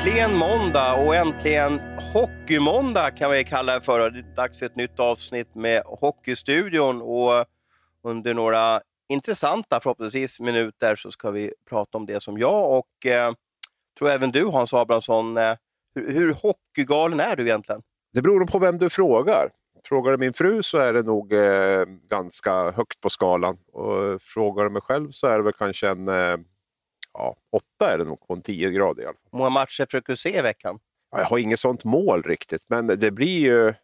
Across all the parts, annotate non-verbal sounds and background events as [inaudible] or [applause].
Äntligen måndag och äntligen hockeymåndag kan vi kalla det för. Det är dags för ett nytt avsnitt med Hockeystudion och under några intressanta, förhoppningsvis, minuter så ska vi prata om det som jag och eh, tror även du Hans Abrahamsson, eh, hur, hur hockeygalen är du egentligen? Det beror på vem du frågar. Frågar du min fru så är det nog eh, ganska högt på skalan. Och eh, frågar du mig själv så är det väl kanske en eh, ja, åtta är det nog på en tio grader i alla fall. Hur många matcher försöker du se i veckan? Ja, jag har inget sånt mål riktigt, men det blir ju,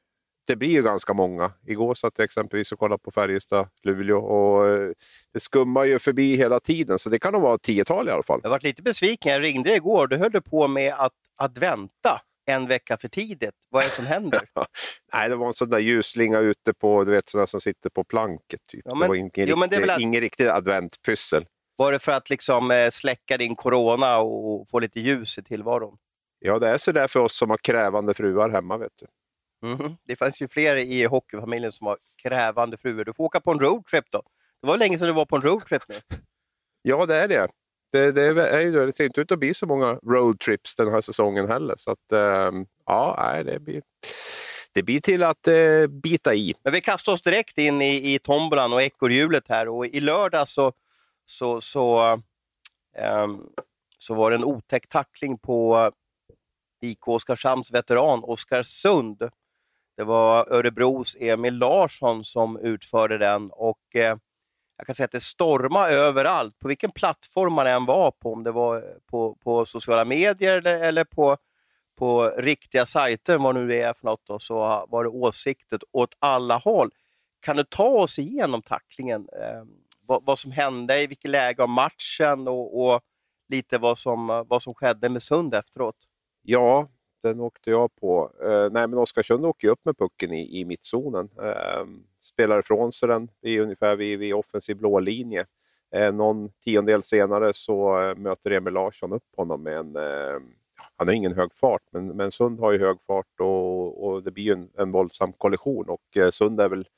det blir ju ganska många. Igår satt jag exempelvis och kollade på Färjestad-Luleå och eh, det skummar ju förbi hela tiden, så det kan nog vara ett tiotal i alla fall. Jag varit lite besviken. Jag ringde igår. Du höll på med att, att vänta en vecka för tidigt. Vad är det som händer? [laughs] Nej, det var en sån där ljusslinga ute på, du vet sådana som sitter på planket. Typ. Ja, men- det var ingen, jo, men det är riktig, väl att- ingen riktig adventpyssel. Var det för att liksom eh, släcka din corona och få lite ljus i tillvaron? Ja, det är så där för oss som har krävande fruar hemma. vet du. Mhm. Det fanns ju fler i hockeyfamiljen som har krävande fruar. Du får åka på en roadtrip då. Det var länge sedan du var på en roadtrip nu. [laughs] Ja, det är det. Det, det, är, ju det. det ser inte ut att bli så många roadtrips den här säsongen heller. Så att, ehm, ja, nej, det blir, det blir till att eh, bita i. Men vi kastar oss direkt in i, i tombolan och ekorrhjulet här och i lördag så, så, så, um, så var det en otäck tackling på IK Oskarshamns veteran Oskarsund. Det var Örebros Emil Larsson som utförde den och eh, jag kan säga att det stormade överallt, på vilken plattform man än var på, om det var eh, på, på sociala medier eller, eller på, på riktiga sajter, vad nu det är för något, då, så var det åsikter åt alla håll. Kan du ta oss igenom tacklingen? Eh, vad, vad som hände, i vilket läge av matchen och, och lite vad som, vad som skedde med Sund efteråt? Ja, den åkte jag på. Eh, nej, men Oskarsund åker ju upp med pucken i, i mittzonen. Eh, spelar ifrån sig den vid, ungefär vid, vid offensiv blå linje. Eh, någon tiondel senare så eh, möter Emil Larsson upp honom med en... Eh, han har ingen hög fart, men, men Sund har ju hög fart och, och det blir ju en, en våldsam kollision. Och eh, Sund är väl,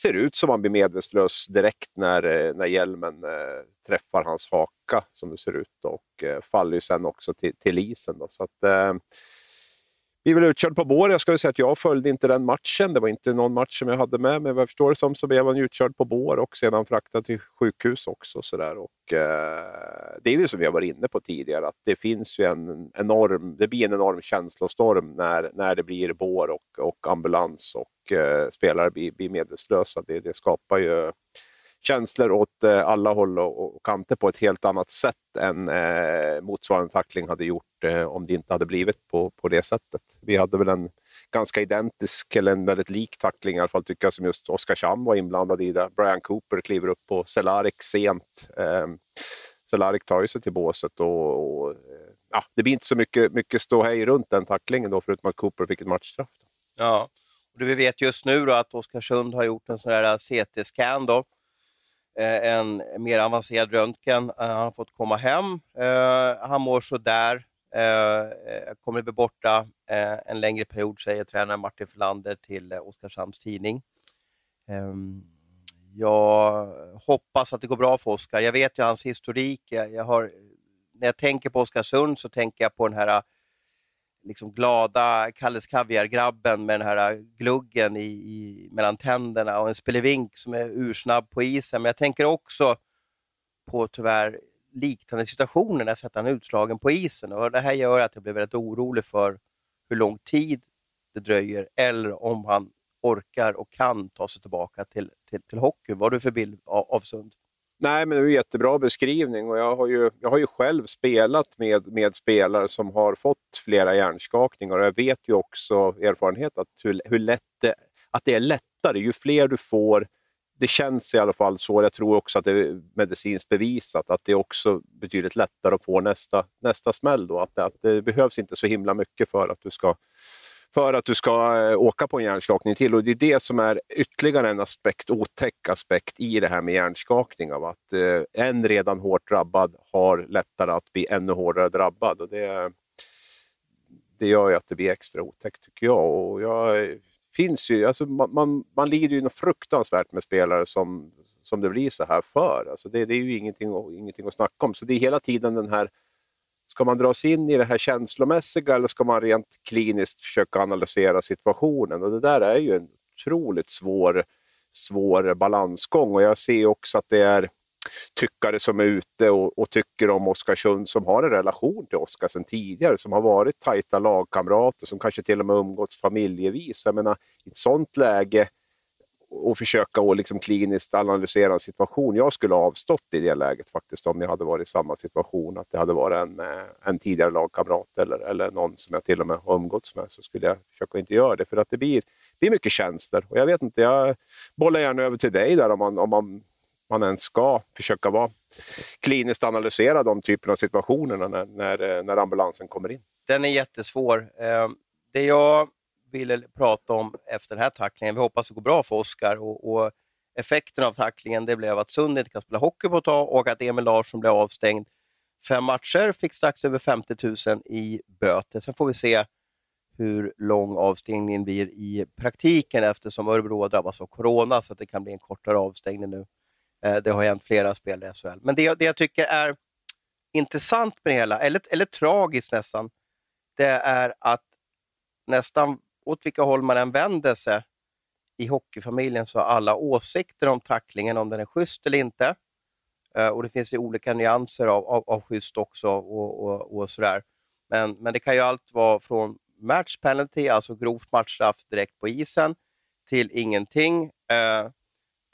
ser ut som han blir medvetslös direkt när, eh, när hjälmen eh, träffar hans haka, som det ser ut. Och eh, faller ju sen också till, till isen. Då. Så att, eh, vi väl utkörd på bår. Jag ska väl säga att jag följde inte den matchen. Det var inte någon match som jag hade med mig. Vad jag förstår det som så blev han utkörd på bår och sedan fraktad till sjukhus också. Så där. Och, eh, det är ju som vi har varit inne på tidigare, att det finns ju en enorm, det blir en enorm känslostorm när, när det blir bår och, och ambulans och eh, spelare blir, blir medvetslösa. Det, det skapar ju känslor åt eh, alla håll och, och kanter på ett helt annat sätt än eh, motsvarande tackling hade gjort eh, om det inte hade blivit på, på det sättet. Vi hade väl en ganska identisk, eller en väldigt lik tackling i alla fall tycker jag, som just Oskarshamn var inblandad i. Där Brian Cooper kliver upp på Cehlarik sent. Eh, Cehlarik tar ju sig till båset och, och eh, ja, det blir inte så mycket, mycket ståhej runt den tacklingen då, förutom att Cooper fick ett matchstraff. Ja, och det vi vet just nu då att Oskarsund har gjort en sån här CT-scan då. Eh, en mer avancerad röntgen. Eh, Han har fått komma hem. Eh, Han mår sådär. Eh, eh Kommer bli borta eh, en längre period, säger tränaren Martin Flander till eh, Oskarshamns tidning. Ehm, jag hoppas att det går bra för Oskar. Jag vet ju hans historik. Jag, jag har, när jag tänker på Oskarsund så tänker jag på den här liksom glada Kalles Kaviar-grabben med den här gluggen i, i, mellan tänderna och en spelevink som är ursnabb på isen. Men jag tänker också på tyvärr liknande situationer när jag sett han utslagen på isen. Och det här gör att jag blir väldigt orolig för hur lång tid det dröjer eller om han orkar och kan ta sig tillbaka till, till, till hockey. Vad har du för bild av, av Sund? Nej, men det är en jättebra beskrivning och jag har ju, jag har ju själv spelat med, med spelare som har fått flera hjärnskakningar och jag vet ju också erfarenhet att, hur, hur lätt det, att det är lättare ju fler du får. Det känns i alla fall så. Jag tror också att det är medicinskt bevisat att det är också betydligt lättare att få nästa, nästa smäll. Då. Att, att det behövs inte så himla mycket för att du ska för att du ska eh, åka på en hjärnskakning till. Och Det är det som är ytterligare en aspekt, otäck aspekt i det här med hjärnskakning. Av att eh, en redan hårt drabbad har lättare att bli ännu hårdare drabbad. Och det, det gör ju att det blir extra otäckt tycker jag. Och jag eh, finns ju, alltså man, man, man lider ju något fruktansvärt med spelare som, som det blir så här för. Alltså det, det är ju ingenting, ingenting att snacka om. Så det är hela tiden den här Ska man dras in i det här känslomässiga eller ska man rent kliniskt försöka analysera situationen? Och det där är ju en otroligt svår, svår balansgång och jag ser också att det är tyckare som är ute och, och, tycker om Oskarsund som har en relation till Oskar sedan tidigare, som har varit tajta lagkamrater, som kanske till och med umgåtts familjevis. Jag menar, i ett sådant läge och försöka och liksom kliniskt analysera en situation. Jag skulle ha avstått i det läget faktiskt om jag hade varit i samma situation. Att det hade varit en, eh, en tidigare lagkamrat eller, eller någon som jag till och med har umgåtts med. Så skulle jag försöka inte göra det för att det blir, blir mycket känslor. Och jag vet inte, jag bollar gärna över till dig där om man, om man, man ens ska försöka vara kliniskt analysera de typerna av situationer när, när, när ambulansen kommer in. Den är jättesvår. Eh, det jag ville prata om efter den här tacklingen. Vi hoppas det går bra för Oskar och, och, effekten av tacklingen det blev att Sund inte kan spela hockey på ett tag och att Emil Larsson blev avstängd fem matcher, fick strax över 50 000 i böter. Sen får vi se hur lång avstängningen blir i praktiken eftersom Örebro drabbas av corona så att det kan bli en kortare avstängning nu. Eh, det har hänt flera spelare i SHL. Men det, det jag tycker är intressant med det hela, eller, eller tragiskt nästan, det är att nästan åt vilka håll man än vänder sig i hockeyfamiljen så har alla åsikter om tacklingen, om den är schysst eller inte. Eh, och Det finns ju olika nyanser av, av, av schysst också. och, och, och sådär. Men, men det kan ju allt vara från match penalty, alltså grovt matchstraff direkt på isen, till ingenting. eh,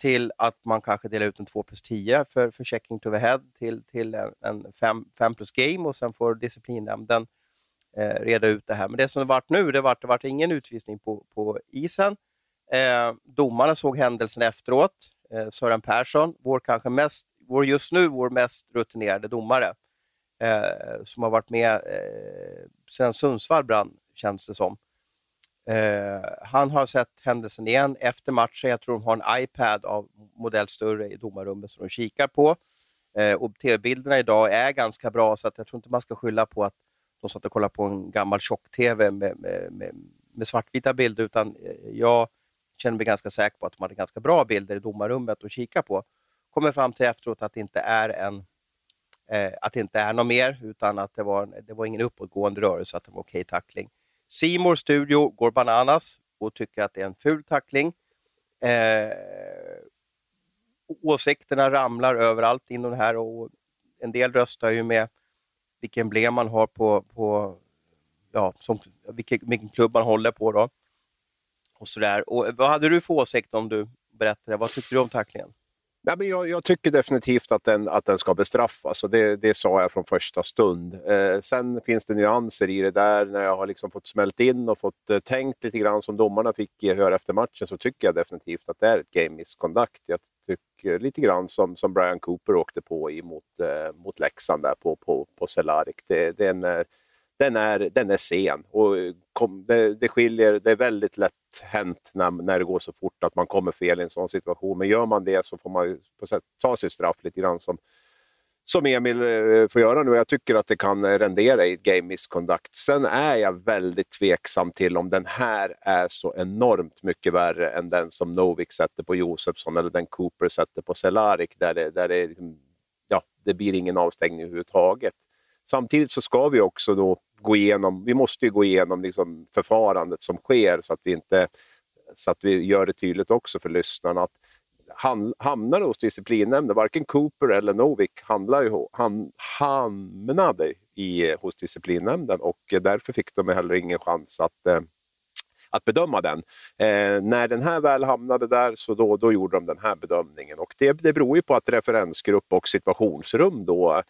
till att man kanske delar ut en 2 plus 10 för, för checking to the head till, till en 5 plus game och sen får disciplinnämnden eh, Eh, reda ut det här. Men det som det varit nu, det varit, det varit ingen utvisning på, på isen. Eh, domarna såg händelsen efteråt. Eh, Sören Persson, vår, kanske mest, vår just nu vår mest rutinerade domare, eh, som har varit med eh, sedan Sundsvall brann, känns det som. Eh, han har sett händelsen igen efter matchen. Jag tror de har en iPad av modell större i domarrummet som de kikar på. Eh, och TV-bilderna idag är ganska bra, så att jag tror inte man ska skylla på att de satt och kollade på en gammal tjock-tv med, med, med, med, svartvita bilder, utan eh, jag känner mig ganska säker på att de hade ganska bra bilder i domarrummet att kika på. Kommer fram till efteråt att det inte är en eh, att det inte är något mer, utan att det var, det var ingen uppåtgående rörelse, att det var okej okay tackling. Simor Studio går bananas och tycker att det är en ful tackling. Eh, åsikterna ramlar överallt inom det här och en del röstar ju med vilken emblem man har på, på ja, som, vilken, vilken klubb man håller på. Då. Och så där. Och eh, vad hade du för åsikt om du berättade? Vad tyckte du om tacklingen? Nej, men jag, jag, tycker definitivt att den, att den ska bestraffas och det, det sa jag från första stund. Eh, sen finns det nyanser i det där. När jag har liksom fått smält in och fått eh, tänkt lite grann som domarna fick eh, höra efter matchen så tycker jag definitivt att det är ett game misconduct. Jag Eh, lite grann som, som Brian Cooper åkte på i mot, eh, mot Leksand där på, på, på Cehlárik. Det, den, är, den, är, den är sen och eh, kom, det, det skiljer, det är väldigt lätt hänt när, när det går så fort att man kommer fel i en sån situation. Men gör man det så får man på sätt, ta sitt straff lite grann som, som Emil eh, får göra nu. Jag tycker att det kan rendera i game misconduct. Sen är jag väldigt tveksam till om den här är så enormt mycket värre än den som Novik sätter på Josefsson eller den Cooper sätter på Cehlárik där det, där det, liksom, ja, det blir ingen avstängning överhuvudtaget. Samtidigt så ska vi också då gå igenom, vi måste ju gå igenom liksom förfarandet som sker så att vi inte så att vi gör det tydligt också för lyssnarna att han, hamnade hos disciplinnämnden, varken Cooper eller Novik handlade, ju, han, hamnade i, hos disciplinnämnden och därför fick de heller ingen chans att, eh, att bedöma den. Eh, när den här väl hamnade där så då, då gjorde de den här bedömningen och det, det beror ju på att referensgrupp och situationsrum då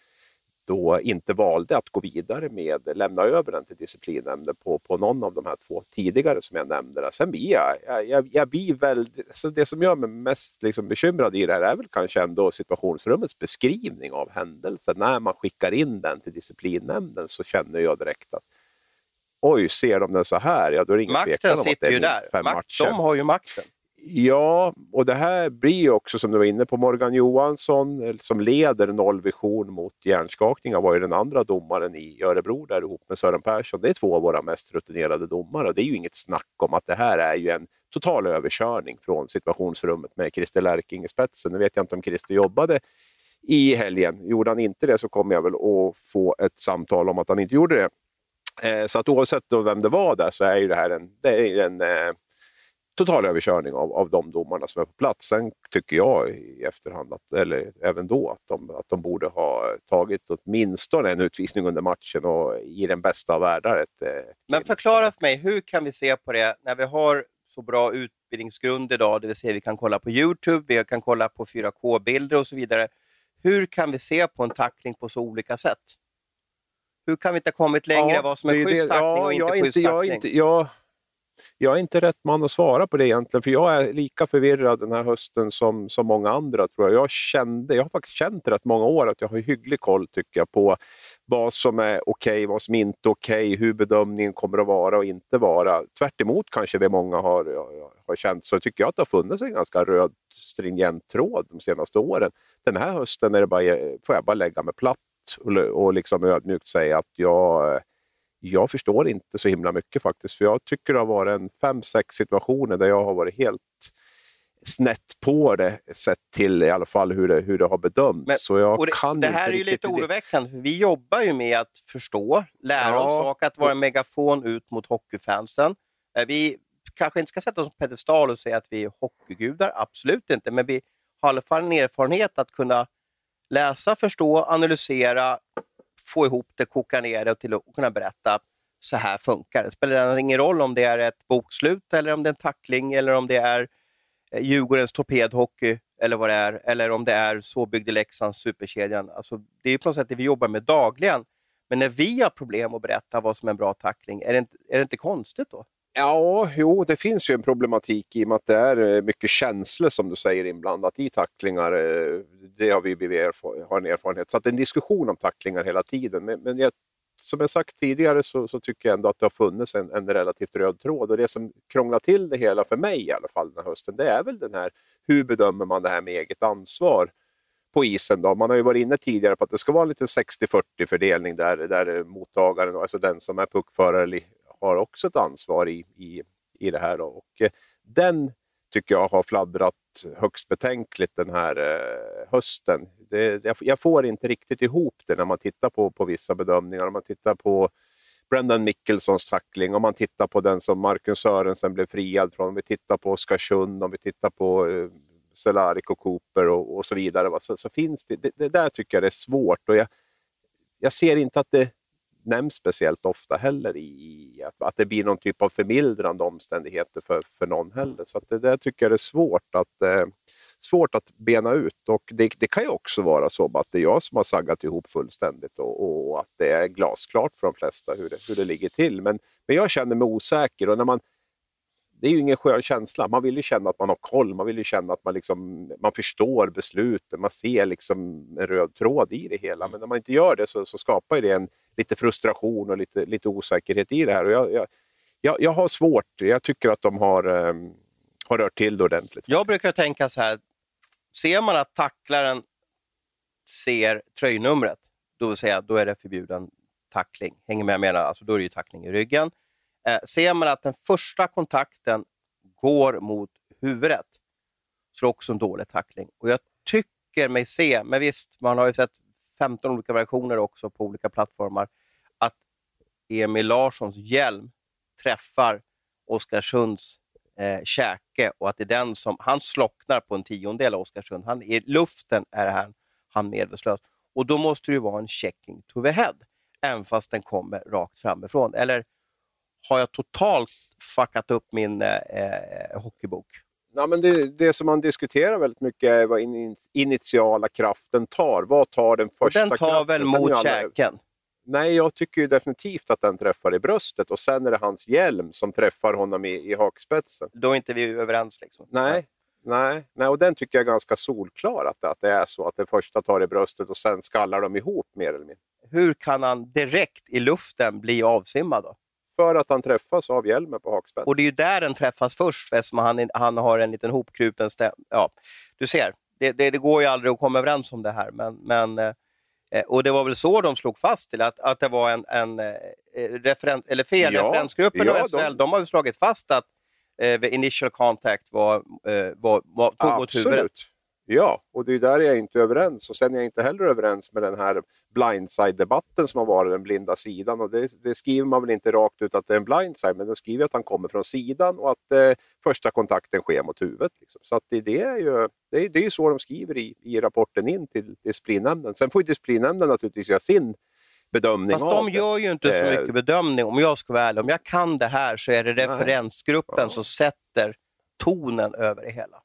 då inte valde att gå vidare med lämna över den till disciplinnämnden på, på någon av de här två tidigare som jag nämnde. Sen blir jag, jag, jag blir väldigt, alltså det som gör mig mest liksom bekymrad i det här är väl kanske ändå situationsrummets beskrivning av händelsen. När man skickar in den till disciplinnämnden så känner jag direkt att oj, ser de den så här, ja då är det ingen Makten tvekan om att det är minst fem Makt, matcher. De har ju makten. Ja, och det här blir ju också som du var inne på, Morgan Johansson eh, som leder nollvision mot hjärnskakningar var ju den andra domaren i Örebro där ihop med Sören Persson. Det är två av våra mest rutinerade domare och det är ju inget snack om att det här är ju en total överkörning från situationsrummet med Christer Lärking i spetsen. Nu vet jag inte om Christer jobbade i helgen. Gjorde han inte det så kommer jag väl att få ett samtal om att han inte gjorde det. Eh, så att oavsett vem det var där så är ju det här en, det är en eh, total överkörning av, av de domarna som är på plats. Sen tycker jag i efterhand, att, eller även då, att de, att de borde ha tagit åtminstone en utvisning under matchen och i den bästa av världar. Ett, ett Men förklara för mig, hur kan vi se på det när vi har så bra utbildningsgrund idag, det vill säga vi kan kolla på Youtube, vi kan kolla på 4K-bilder och så vidare. Hur kan vi se på en tackling på så olika sätt? Hur kan vi inte ha kommit längre ja, vad som är schysst tackling ja, och inte schysst tackling? Jag, inte, jag, jag är inte rätt man att svara på det egentligen, för jag är lika förvirrad den här hösten som, som många andra. tror Jag Jag, kände, jag har faktiskt känt rätt många år att jag har hygglig koll tycker jag, på vad som är okej, okay, vad som inte är okej, okay, hur bedömningen kommer att vara och inte vara. Tvärt kanske det många har, har känt så tycker jag att det har funnits en ganska röd stringent tråd de senaste åren. Den här hösten är det bara, får jag bara lägga mig platt och, och liksom ödmjukt säga att jag eh, jag förstår inte så himla mycket faktiskt. För jag tycker det har varit en fem, sex situationer där jag har varit helt snett på det, sett till i alla fall hur det, hur det har bedömts. Men, så jag det, kan det här är ju lite oroväckande, för vi jobbar ju med att förstå, lära ja. oss saker, att vara en megafon ut mot hockeyfansen. Eh, vi kanske inte ska sätta oss på pedestal och säga att vi är hockeygudar, absolut inte, men vi har i alla fall en erfarenhet att kunna läsa, förstå, analysera, få ihop det, koka ner det till att kunna berätta så här funkar det. spelar ingen roll om det är ett bokslut, eller om det är en tackling, eller om det är eh, Djurgårdens torpedhockey, eller vad det är, eller om det är Så byggde Leksands superkedjan. Alltså, det är på något sätt det vi jobbar med dagligen. Men när vi har problem att berätta vad som är en bra tackling, är det inte, är det inte konstigt då? Ja, jo, det finns ju en problematik i och med att det är eh, mycket känslor som du säger inblandat i tacklingar. Eh, det har vi har en erfarenhet. Så att det är en diskussion om tacklingar hela tiden. Men, men jag, som jag sagt tidigare så, så, tycker jag ändå att det har funnits en, en, relativt röd tråd. Och det som krånglar till det hela, för mig i alla fall den här hösten, det är väl den här hur bedömer man det här med eget ansvar på isen. Då. Man har ju varit inne tidigare på att det ska vara en liten 60-40 fördelning där, där mottagaren, alltså den som är puckförare, har också ett ansvar i, i, i det här. Då. Och, eh, den tycker jag har fladdrat högst betänkligt den här eh, hösten. Det, jag, får inte riktigt ihop det när man tittar på, på vissa bedömningar. Om man tittar på Brendan Mickelsons tackling, om man tittar på den som Marcus Sörensen blev friad från, om vi tittar på Oskarsund, om vi tittar på eh, Cehlárik och Cooper och, och, så vidare. Så, så finns det, det, det, där tycker jag det är svårt. Och jag, jag ser inte att det nämns speciellt ofta heller i att, att det blir någon typ av förmildrande omständigheter för, för någon heller. Så att det där tycker jag är svårt att, eh, svårt att bena ut. Och det, det, kan ju också vara så att det är jag som har saggat ihop fullständigt och, och, att det är glasklart för de flesta hur det, hur det ligger till. Men, men jag känner mig osäker och när man det är ju ingen skön känsla. Man vill ju känna att man har koll, man vill ju känna att man, liksom, man förstår besluten, man ser liksom en röd tråd i det hela. Men när man inte gör det så, så skapar det en, lite frustration och lite, lite osäkerhet i det här. Och jag, jag, jag, jag har svårt, jag tycker att de har, um, har rört till det ordentligt. Jag brukar tänka så här, ser man att tacklaren ser tröjnumret, då, vill säga, då är det förbjuden tackling. Hänger med? Menar, alltså, då är det ju tackling i ryggen. Eh, ser man att den första kontakten går mot huvudet, så är det också en dålig tackling. Och jag tycker mig se, men visst, man har ju sett 15 olika versioner också på olika plattformar, att Emil Larssons hjälm träffar Oskarsunds eh, käke och att det är den som, han slocknar på en tiondel av Oskarsund. Han, I luften är han, han medvetslös. Och då måste det ju vara en checking to the head, även fast den kommer rakt framifrån. Eller har jag totalt fuckat upp min eh, eh, hockeybok? Ja, men det, det som man diskuterar väldigt mycket är vad in, initiala kraften tar. Vad tar den första kraften? Den tar kraften? väl mot alla... käken? Nej, jag tycker definitivt att den träffar i bröstet och sen är det hans hjälm som träffar honom i, i hakspetsen. Då är inte vi överens? Liksom. Nej, nej, nej, och den tycker jag är ganska solklar att, att det är så. Att den första tar i bröstet och sen skallar de ihop mer eller mindre. Hur kan han direkt i luften bli avsvimmad? Då? För att han träffas av hjälmen på hakspetsen. Och det är ju där den träffas först, eftersom han, han har en liten hopkrupen stäm. Ja, du ser, det, det, det, går ju aldrig att komma överens om det här. Men, men, eh, och det var väl så de slog fast till att, att det var en, en eh, referen, eller fel. Ja, Referensgruppen ja, av SHL de... de har ju slagit fast att eh, initial contact var, eh, var, var, tog Absolut. åt huvudet. Ja, och det är där jag är inte överens. Och sen är jag inte heller överens med den här blindside-debatten som har varit, den blinda sidan. Och det, det, skriver man väl inte rakt ut att det är en blindside, men de skriver att han kommer från sidan och att eh, första kontakten sker mot huvudet. Liksom. Så att det, det, är ju det är, det är så de skriver i, i rapporten in till disciplinnämnden. Sen får disciplinnämnden naturligtvis göra sin bedömning Fast de gör ju inte så mycket bedömning. Om jag ska vara ärlig, om jag kan det här så är det referensgruppen ja. som sätter tonen över det hela.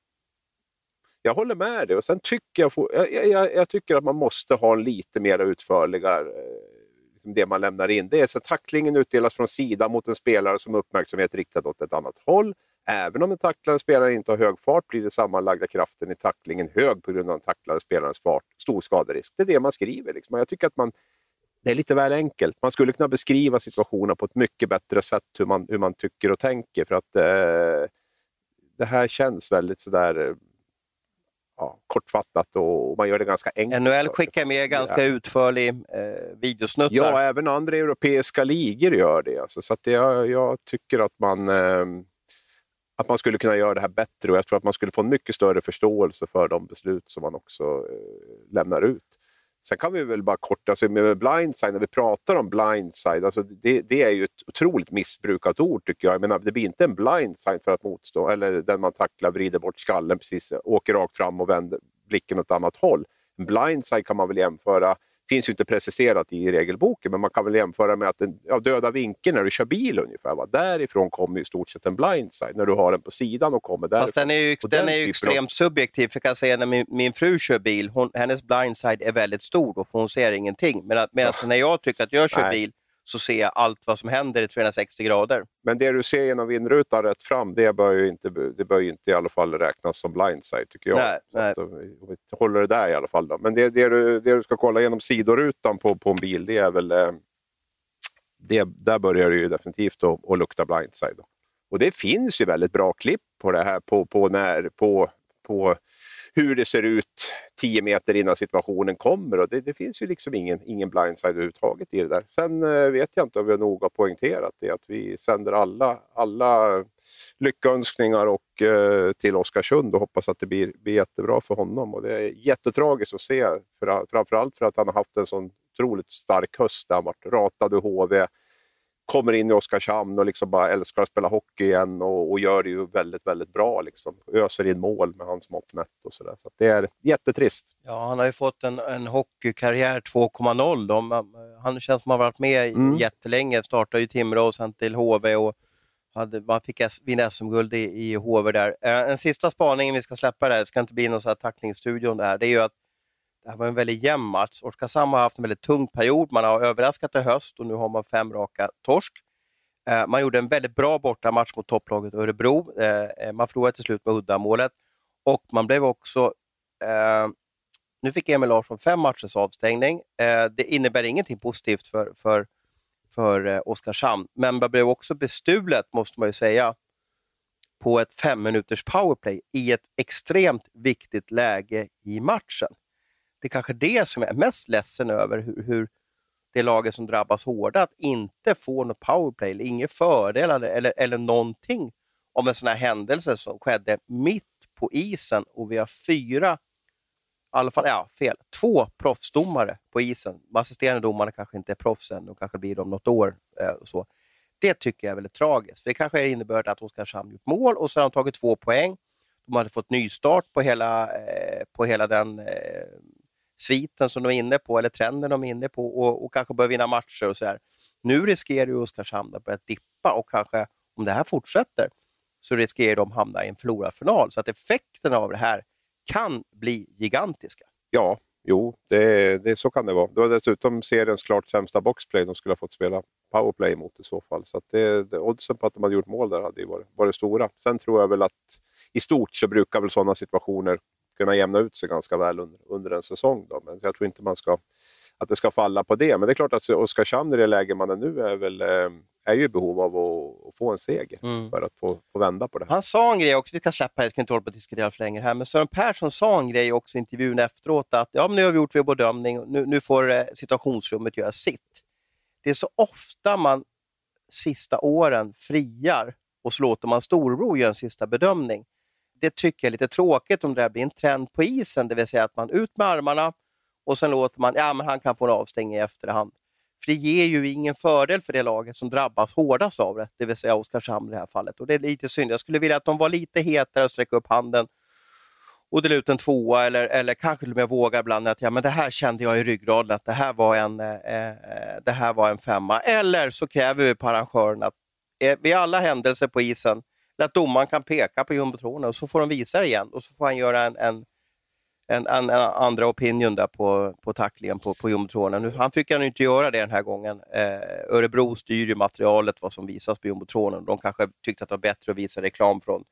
Jag håller med dig och sen tycker jag, jag, jag, jag tycker att man måste ha en lite mer utförliga eh, liksom det man lämnar in. Det är så tacklingen utdelas från sidan mot en spelare som uppmärksamhet riktad åt ett annat håll. Även om den tacklade spelaren inte har hög fart blir den sammanlagda kraften i tacklingen hög på grund av den tacklade spelarens fart. Stor skaderisk. Det är det man skriver. Liksom. Jag tycker att man, det är lite väl enkelt. Man skulle kunna beskriva situationen på ett mycket bättre sätt hur man, hur man tycker och tänker. För att eh, det här känns väldigt sådär eh, ja, kortfattat och man gör det ganska enkelt. NHL skickar med ganska ja. utförlig eh, videosnuttar. Ja, även andra europeiska ligor gör det. Alltså, så att jag, jag tycker att man, eh, att man skulle kunna göra det här bättre och jag tror att man skulle få en mycket större förståelse för de beslut som man också eh, lämnar ut. Sen kan vi väl bara kort, alltså med blindside, när vi pratar om blindside, alltså det, det, är ju ett otroligt missbrukat ord tycker jag. jag menar, det blir inte en blindside för att motstå, eller den man tacklar, vrider bort skallen precis, åker rakt fram och vänder blicken åt ett annat håll. En blindside kan man väl jämföra finns ju inte preciserat i regelboken, men man kan väl jämföra med att den ja, döda vinkeln när du kör bil ungefär. Va? Därifrån kommer i stort sett en blindside, när du har den på sidan och kommer därifrån. Fast den är ju, den, den är ju extremt av... subjektiv, för jag kan säga när min, min fru kör bil, hon, hennes blindside är väldigt stor, då, för hon ser ingenting. Medan ja. när jag tycker att jag kör Nej. bil, så ser jag allt vad som händer i 360 grader. Men det du ser genom vindrutan rätt fram, det bör ju inte, det bör inte i alla fall räknas som blindside tycker jag. Nej, nej. Att, om vi håller det där i alla fall. Då. Men det, det, du, det du ska kolla genom sidorutan på, på en bil, det är väl... Eh, det, där börjar det ju definitivt att, att lukta blindside. Då. Och det finns ju väldigt bra klipp på det här på, på, när, på, på hur det ser ut tio meter innan situationen kommer. Och det, det, finns ju liksom ingen, ingen blindside överhuvudtaget i det där. Sen eh, vet jag inte om vi nog har poängterat det, att vi sänder alla, alla lyckönskningar och, eh, till Oskarsund och hoppas att det blir, blir jättebra för honom. Och det är jättetragiskt att se, för, framförallt för att han har haft en sån otroligt stark höst. Där han varit ratad ur HV, kommer in i Oskarshamn och liksom bara älskar att spela hockey igen och, och gör det ju väldigt, väldigt bra. Liksom. Öser in mål med hans mått mätt och sådär. Så, så det är jättetrist. Ja, han har ju fått en, en hockeykarriär 2.0. Han känns som att han varit med mm. jättelänge. Startade i Timrå och sen till HV och hade, man fick vinna SM-guld i, i HV där. Eh, en sista spaning vi ska släppa där, det ska inte bli någon tacklingsstudion där, det är ju att det här var en väldigt jämn match. Oskarshamn har haft en väldigt tung period. Man har överraskat i höst och nu har man fem raka torsk. Eh, man gjorde en väldigt bra bortamatch mot topplaget Örebro. Eh, eh man förlorade till slut med uddamålet och man blev också... Eh, nu fick Emil Larsson fem matchers avstängning. Eh, det innebär ingenting positivt för, för, för Oskarshamn, men man blev också bestulet, måste man ju säga, på ett fem minuters powerplay i ett extremt viktigt läge i matchen det är kanske det som jag är mest ledsen över, hur, hur det laget som drabbas hårdast inte får något powerplay, eller inga fördelar eller, eller någonting om en sån här händelse som skedde mitt på isen och vi har fyra, i alla fall, ja, fel, två proffsdomare på isen. De assisterande domarna kanske inte är proffs än, de kanske blir det om något år. Eh, så. Det tycker jag är väldigt tragiskt, för det kanske är innebörd att Oskarshamn gjort mål och så har de tagit två poäng. De hade fått nystart på hela, eh, på hela den eh, sviten som de är inne på, eller trenden de är inne på och, och kanske börja vinna matcher och så här. Nu riskerar ju Oskarshamn att börja dippa och kanske, om det här fortsätter, så riskerar de att hamna i en förlorarfinal. Så att effekterna av det här kan bli gigantiska. Ja, jo, det, det, så kan det vara. Det var dessutom seriens klart sämsta boxplay de skulle ha fått spela powerplay mot i så fall. Så att det, det, oddsen på att de hade gjort mål där hade ju varit, varit stora. Sen tror jag väl att i stort så brukar väl sådana situationer kunna jämna ut sig ganska väl under, under en säsong. Då. Men jag tror inte man ska, att det ska falla på det. Men det är klart att Oskarshamn i det läge man är nu är, väl, eh, är ju i behov av att, få en seger mm. för att få, få, vända på det. Han sa en grej också, vi ska släppa det, ska inte hålla på att diskutera för länge här, men Sören Persson sa en grej också i intervjun efteråt att ja, men nu har vi gjort vår bedömning, nu, nu får eh, situationsrummet göra sitt. Det är så ofta man sista åren friar och så låter man storbror göra en sista bedömning det tycker jag är lite tråkigt om det här blir en trend på isen, det vill säga att man ut med armarna och sen låter man, ja men han kan få en avstängning i efterhand. För det ger ju ingen fördel för det laget som drabbas hårdast av det, det vill säga Oskarshamn i det här fallet. Och det är lite synd. Jag skulle vilja att de var lite hetare och sträckte upp handen och dela ut en tvåa eller, eller kanske till och med våga ibland att ja, men det här kände jag i ryggraden att det här var en, eh, eh det här var en femma. Eller så kräver vi på arrangören att eh, vid alla händelser på isen, att domaren kan peka på jumbotronen och så får de visa det igen och så får han göra en, en en, en, en, andra opinion där på, på tacklingen på, på jumbotronen. Han fick han inte göra det den här gången. Eh, Örebro styr ju materialet, vad som visas på jumbotronen. De kanske tyckte att det var bättre att visa reklam från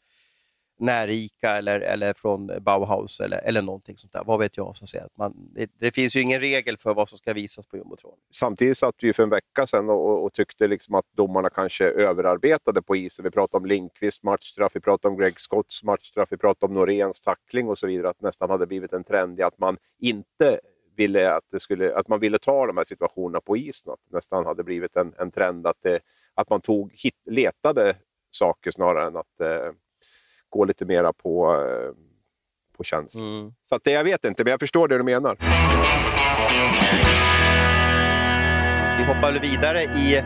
Närika eller, eller från Bauhaus eller, eller någonting sånt där. Vad vet jag? Så att säga. Man, det, det, finns ju ingen regel för vad som ska visas på jumbotron. Samtidigt satt vi för en vecka sedan och, och, tyckte liksom att domarna kanske överarbetade på isen. Vi pratade om Linkvist matchstraff, vi pratade om Greg Scotts matchstraff, vi pratade om Noréns tackling och så vidare. Att nästan hade blivit en trend i att man inte ville att, det skulle, att man ville ta de här situationerna på isen. Att det nästan hade blivit en, en trend att, det, att man tog, hit, letade saker snarare än att eh, gå lite mera på, eh, på känsla. Mm. Så att det, jag vet inte, men jag förstår det du menar. Vi hoppar vidare i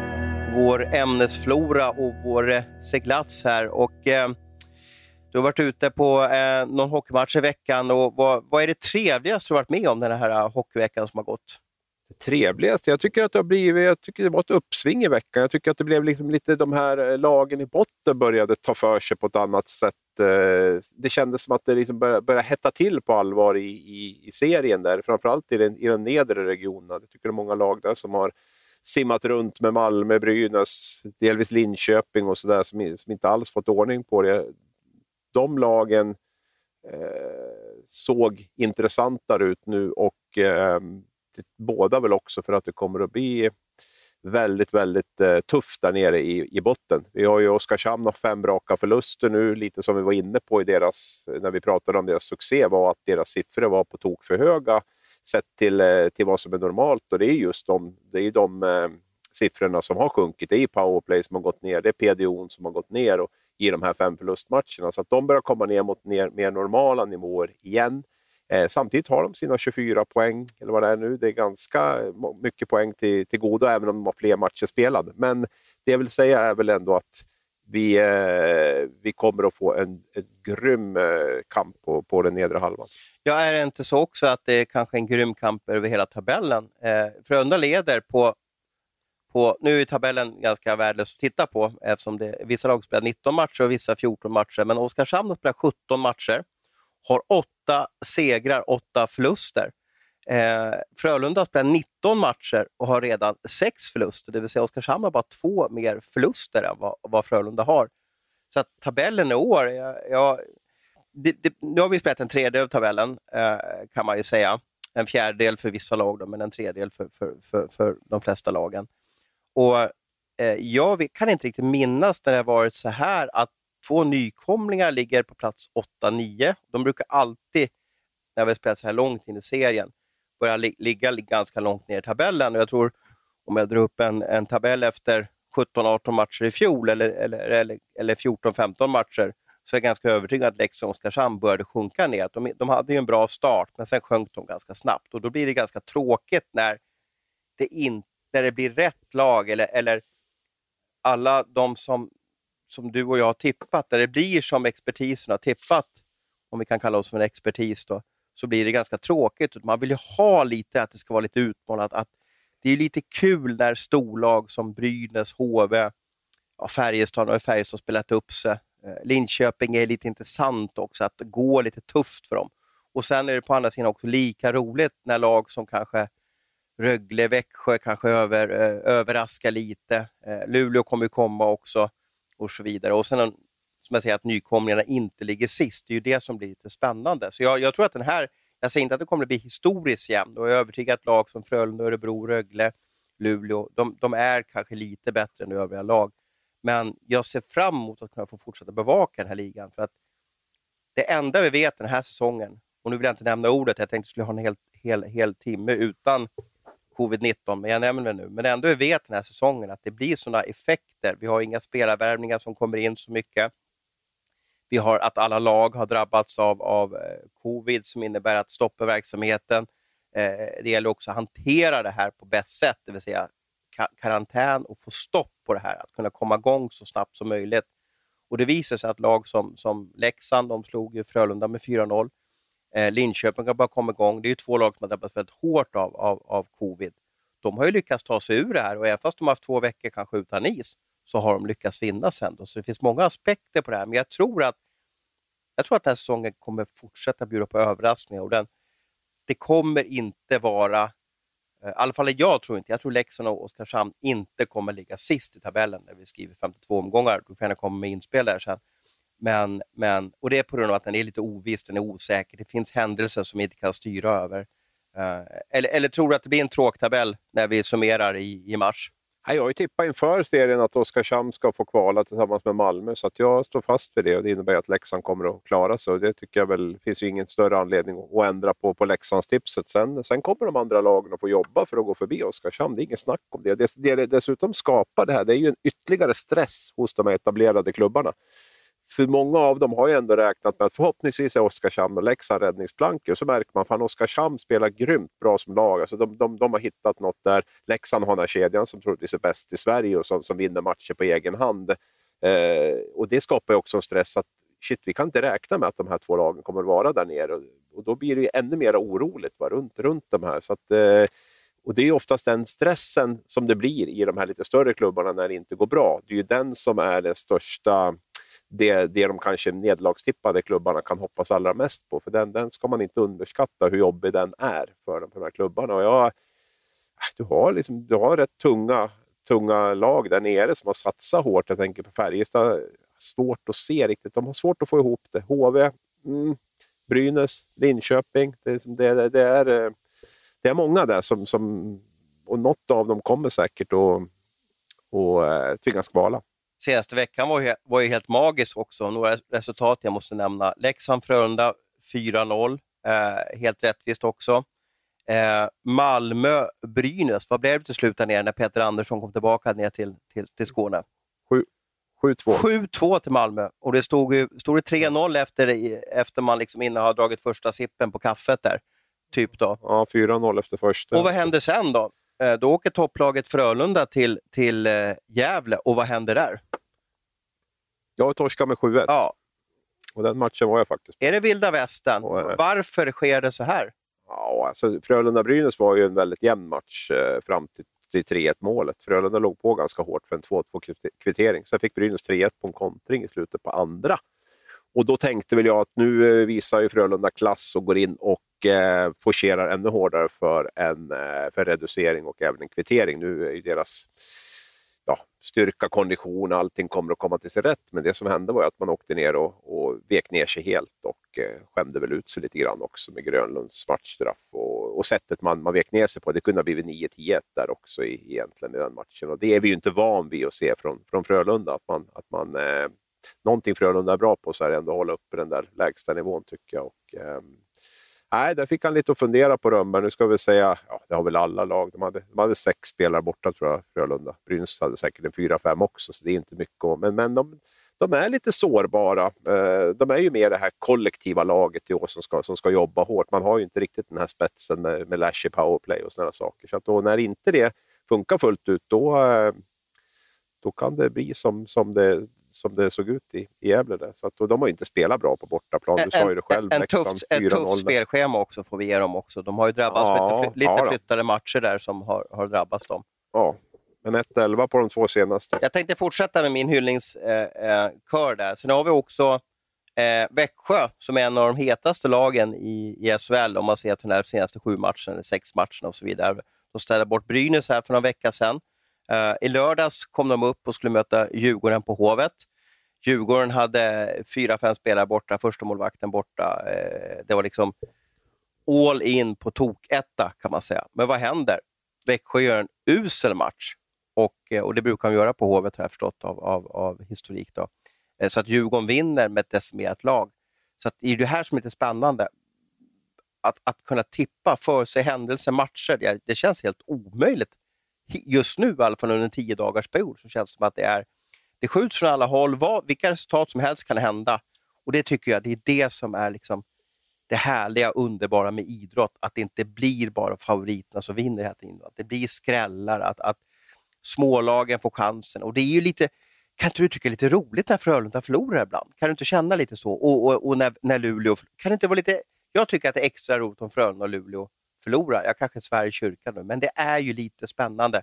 vår ämnesflora och vår eh, seglats här. Och, eh, du har varit ute på eh, någon hockeymatch i veckan. Och vad, vad är det trevligaste du varit med om den här eh, hockeyveckan som har gått? Det trevligaste? Jag tycker att det har blivit, jag tycker det var ett uppsving i veckan. Jag tycker att det blev liksom lite de här lagen i botten började ta för sig på ett annat sätt Eh, det kändes som att det liksom började, började hetta till på allvar i, i, i serien, där, framförallt i den, i den nedre regionen. Jag tycker det är många lag där som har simmat runt med Malmö, Brynäs, delvis Linköping och sådär som, som inte alls fått ordning på det. De lagen eh, såg intressantare ut nu och eh, båda väl också för att det kommer att bli väldigt, väldigt eh, tufft där nere i, i botten. Vi har ju Oskarshamn och fem raka förluster nu, lite som vi var inne på i deras, när vi pratade om deras succé, var att deras siffror var på tok för höga sett till, eh, till vad som är normalt. Och det är just de, det är de eh, siffrorna som har sjunkit. Det är powerplay som har gått ner, det är PDO som har gått ner och, i de här fem förlustmatcherna. Så att de börjar komma ner mot ner, mer normala nivåer igen. Eh, samtidigt har de sina 24 poäng, eller vad det är nu. Det är ganska eh, mycket poäng till, till godo, även om de har fler matcher spelade. Men det jag vill säga är väl ändå att vi, eh, vi kommer att få en, en grym eh, kamp på, på den nedre halvan. Ja, är det inte så också att det är kanske en grym kamp över hela tabellen? Eh, Frölunda leder på, på... Nu är tabellen ganska värdelös att titta på eftersom det, vissa lag spelar 19 matcher och vissa 14 matcher, men Oskarshamn spelar 17 matcher har åtta segrar, åtta förluster. Eh, Frölunda har spelat 19 matcher och har redan sex förluster, det vill säga Oskarshamn har bara två mer förluster än vad, vad Frölunda har. Så att tabellen i år, ja, ja det, det, nu har vi spelat en tredjedel av tabellen eh, kan man ju säga. En fjärdedel för vissa lag, då, men en tredjedel för, för, för, för de flesta lagen. Och eh, Jag kan inte riktigt minnas när det har varit så här att två nykomlingar ligger på plats 8-9. De brukar alltid, när vi spelat så här långt in i serien, börja li ligga ganska långt ner i tabellen. Och jag tror, om jag drar upp en, en tabell efter 17-18 matcher i fjol, eller, eller, eller, eller 14-15 matcher, så är jag ganska övertygad att Leksand och Oskarshamn började sjunka ner. De, de hade ju en bra start, men sen sjönk de ganska snabbt. Och Då blir det ganska tråkigt när det, in, när det blir rätt lag, eller, eller alla de som som du och jag har tippat, där det blir som expertisen har tippat, om vi kan kalla oss för en expertis, då, så blir det ganska tråkigt. Man vill ju ha lite att det ska vara lite utmanat. Att det är lite kul när storlag som Brynäs, HV, ja, Färjestad har Färjestad spelat upp sig. Eh, Linköping är lite intressant också, att det går lite tufft för dem. Och Sen är det på andra sidan också lika roligt när lag som kanske Rögle, Växjö kanske över, eh, överraskar lite. Eh, Luleå kommer ju komma också och så vidare. Och sen som jag säger, att nykomlingarna inte ligger sist. Det är ju det som blir lite spännande. Så jag, jag tror att den här, jag säger inte att det kommer att bli historiskt jämnt och jag är övertygad att lag som Frölunda, Örebro, Rögle, Luleå, de, de är kanske lite bättre än övriga lag. Men jag ser fram emot att kunna få fortsätta bevaka den här ligan. För att det enda vi vet den här säsongen, och nu vill jag inte nämna ordet, jag tänkte att jag skulle ha en hel, hel, hel timme utan covid-19, men jag nämner det nu. Men ändå vi vet den här säsongen att det blir sådana effekter. Vi har inga spelarvärvningar som kommer in så mycket. Vi har att alla lag har drabbats av, av eh, covid som innebär att stoppa verksamheten. Eh, det gäller också att hantera det här på bäst sätt, det vill säga karantän och få stopp på det här, att kunna komma igång så snabbt som möjligt. Och Det visar sig att lag som, som Leksand, de slog Frölunda med 4-0. Eh, Linköping har bara kommit igång. Det är ju två lag som har drabbats väldigt hårt av, av, av covid. De har ju lyckats ta sig ur det här och även fast de har haft två veckor kanske utan is, så har de lyckats vinna sen. Då. Så det finns många aspekter på det här, men jag tror att jag tror att den här säsongen kommer fortsätta bjuda på överraskningar. Och den, det kommer inte vara, eh, i alla fall jag tror inte, jag tror Leksand och Oskarshamn inte kommer ligga sist i tabellen när vi skriver 52 omgångar. Du får gärna komma med inspel där sen. Men, men, och det är på grund av att den är lite oviss, den är osäker. Det finns händelser som vi inte kan styra över. Uh, eller, eller tror du att det blir en tråktabell när vi summerar i, i mars? Jag har ju tippat inför serien att Oskarshamn ska få kvala tillsammans med Malmö, så att jag står fast vid det. och Det innebär att Leksand kommer att klara sig. Det tycker jag väl finns ju ingen större anledning att ändra på, på Leksandstipset. Sen, sen kommer de andra lagen att få jobba för att gå förbi Oskarshamn. Det är inget snack om det. Det, det dessutom skapar det här, det är ju en ytterligare stress hos de etablerade klubbarna för många av dem har ju ändå räknat med att förhoppningsvis är Oskarshamn och Leksand räddningsplankor. Så märker man att Oskarshamn spelar grymt bra som lag. Alltså de, de, de har hittat något där. Leksand har den här kedjan som troligtvis är bäst i Sverige och som, som vinner matcher på egen hand. Eh, och Det skapar ju också en stress att shit, vi kan inte räkna med att de här två lagen kommer att vara där nere. Och, och då blir det ju ännu mer oroligt va, runt, runt de här. Så att, eh, och Det är oftast den stressen som det blir i de här lite större klubbarna när det inte går bra. Det är ju den som är den största det, det de kanske nedlagstippade klubbarna kan hoppas allra mest på. För den, den ska man inte underskatta hur jobbig den är för de, för de här klubbarna. Och jag, äh, du, har liksom, du har rätt tunga, tunga lag där nere som har satsat hårt. Jag tänker på Färjestad. Svårt att se riktigt. De har svårt att få ihop det. HV, mm, Brynäs, Linköping. Det, liksom, det, det, är, eh, det är många där som, som och något av dem kommer säkert att, och, eh, och, tvingas kvala senaste veckan var ju, var ju helt magisk också. Några resultat jag måste nämna. Leksand-Frölunda 4-0, eh, helt rättvist också. Eh, Malmö-Brynäs, vad blev det till slut där nere när Peter Andersson kom tillbaka ner till, till, till Skåne? 7-2. 7-2 till Malmö och det stod, ju, stod det 3-0 efter, efter man liksom innan har dragit första sippen på kaffet där. Typ då. Ja, 4-0 efter första. Och vad hände sen då? Eh, då åker topplaget Frölunda till, till eh, Gävle och vad händer där? Jag torskar med 7-1. Ja. Och den matchen var jag faktiskt Är det vilda västern? Och, eh, Varför sker det så här? Ja, alltså, Frölunda-Brynäs var ju en väldigt jämn match eh, fram till, till 3-1 målet. Frölunda låg på ganska hårt för en 2-2 kvittering. Sen fick Brynäs 3-1 på en kontring i slutet på andra. Och då tänkte väl jag att nu visar ju Frölunda klass och går in och eh, forcerar ännu hårdare för en eh, för reducering och även en kvittering. Nu är ju deras ja, styrka, kondition, allting kommer att komma till sin rätt. Men det som hände var att man åkte ner och, och vek ner sig helt och eh, skämde väl ut sig lite grann också med Grönlunds matchstraff och, och sättet man, man vek ner sig på. Det kunde ha blivit 9-10 där också i, egentligen i den matchen och det är vi ju inte van vid att se från, från Frölunda. Att man, att man, eh, någonting Frölunda är bra på så är det ändå att hålla uppe den där lägsta nivån tycker jag. Och, eh, Nej, där fick han lite att fundera på Rönnberg. Nu ska vi säga, ja, det har väl alla lag. De hade, de hade sex spelare borta tror jag, Frölunda. Brynäs hade säkert en fyra, fem också, så det är inte mycket. Om. Men, men de, de är lite sårbara. Eh, de är ju mer det här kollektiva laget i år som ska, som ska jobba hårt. Man har ju inte riktigt den här spetsen med, med i powerplay och sådana saker. Så att då, när inte det funkar fullt ut, då, eh, då kan det bli som, som det som det såg ut i, i Gävle. Där. Så att, de har inte spelat bra på bortaplan, du sa ju det själv. En, tuff, ett tufft spelschema också får vi ge dem också. De har ju drabbats ja, lite, lite ja, flyttade matcher där som har, har drabbats dem. Ja, men 1-11 på de två senaste. Jag tänkte fortsätta med min hyllningskör eh, där. Sen har vi också eh, Växjö som är en av de hetaste lagen i, i SHL om man ser till de senaste sju matcherna, sex matcherna och så vidare. De ställde bort Brynäs här för några veckor sedan. Uh, I lördags kom de upp och skulle möta Djurgården på Hovet. Djurgården hade fyra, fem spelare borta, första målvakten borta. Uh, det var liksom all in på tok-etta kan man säga. Men vad händer? Växjö gör en usel match och, eh, och det brukar de göra på Hovet har jag förstått av, av, av historik. Då. Så att Djurgården vinner med ett decimerat lag. Så att det är det här som är lite spännande. Att, att kunna tippa för sig händelser, matcher, det, det känns helt omöjligt just nu, i alla fall under en tio dagars period, så känns det som att det är det skjuts från alla håll. Vad, vilka resultat som helst kan hända. Och det tycker jag det är det som är liksom det härliga, underbara med idrott. Att det inte blir bara favoriterna som vinner hela tiden. Att det blir skrällar, att, att smålagen får chansen. Och det är ju lite, kan inte du tycka det är lite roligt när Frölunda förlorar ibland? Kan du inte känna lite så? Och, och, och när, när Luleå, kan det inte vara lite, jag tycker att det är extra roligt om Frölunda och Luleå förlorar. Jag kanske svär i kyrkan nu, men det är ju lite spännande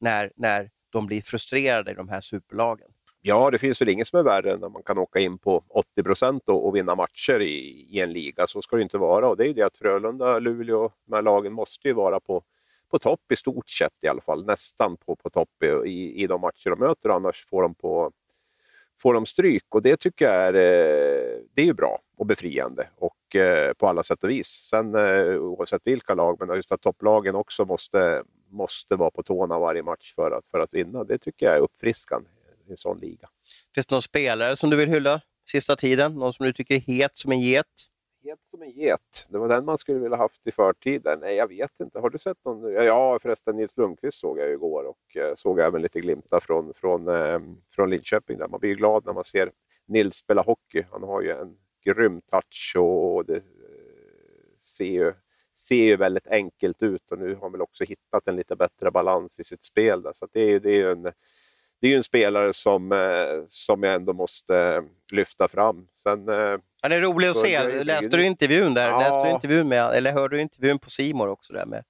när, när de blir frustrerade i de här superlagen. Ja, det finns väl inget som är värre än när man kan åka in på 80 procent och, vinna matcher i, i, en liga. Så ska det inte vara. Och det är ju det att Frölunda, Luleå, de här lagen måste ju vara på, på topp i stort sett i alla fall. Nästan på, på topp i, i de matcher de möter, annars får de, på, får de stryk. Och det tycker jag är, eh, det är ju bra och befriande och, eh, på alla sätt och vis. Sen eh, oavsett vilka lag, men just att topplagen också måste, måste vara på tårna varje match för att, för att vinna. Det tycker jag är uppfriskande i en sån liga. Finns det någon spelare som du vill hylla sista tiden? Någon som du tycker är het som en get? Het som en get. Det var den man skulle vilja haft i förtiden. Nej, jag vet inte. Har du sett någon? Ja, förresten Nils Lundqvist såg jag ju igår och eh, såg även lite glimtar från, från, eh, från Linköping. Där. Man blir ju glad när man ser Nils spela hockey. Han har ju en grym touch och det eh, ser ju ser ju väldigt enkelt ut och nu har han väl också hittat en lite bättre balans i sitt spel. Där. Så det är, det är en, det är en spelare som, eh, som jag ändå måste lyfta fram. Sen, eh, han är rolig att se. Läste du intervjun där? Ja. Läste du intervjun med, eller hörde du intervjun på Simor också? Där med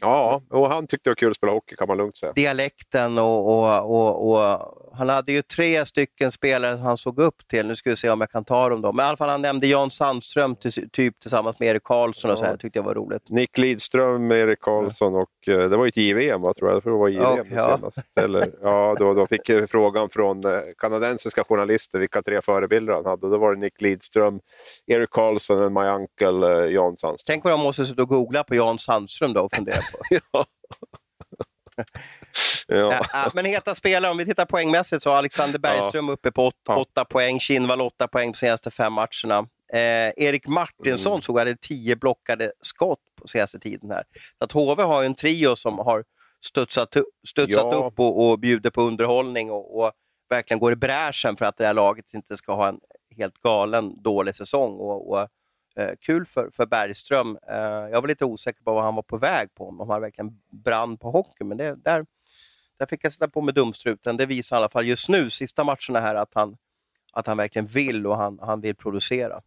Ja, och han tyckte det var kul att spela hockey kan man lugnt säga. Dialekten och, och, och, och, han hade ju tre stycken spelare han såg upp till. Nu ska vi se om jag kan ta dem då. Men i alla fall han nämnde Jan Sandström typ tillsammans med Erik Karlsson och så här. tyckte jag var roligt. Nick Lidström, Erik Karlsson och eh, det var ju ett JVM va, tror jag. För det var JVM okay, ja. senast. Eller, ja, då, då fick jag frågan från eh, kanadensiska journalister vilka tre förebilder han hade. Då var det Nick Lidström, Erik Karlsson och my uncle Jan Sandström. Tänk vad de måste sitta och googla på Jan Sandström då och fundera [laughs] ja. ja. men heta spelare, om vi tittar poängmässigt så har Alexander Bergström ja. uppe på 8 ja. poäng, Kinnvall 8 poäng på senaste fem matcherna. Eh, Erik Martinsson mm. såg hade 10 blockade skott på senaste tiden. här. Så att HV har ju en trio som har studsat, studsat ja. upp och, och bjuder på underhållning och, och, verkligen går i bräschen för att det här laget inte ska ha en helt galen dålig säsong. Och, och Eh, Eh, kul för, för Bergström. Eh, jag var lite osäker på vad han var på väg på, om han verkligen brann på hockey, men det, där, där fick jag sätta på mig dumstruten. Det visar i alla fall just nu, sista matcherna här, att han, att han verkligen vill och han, han vill producera.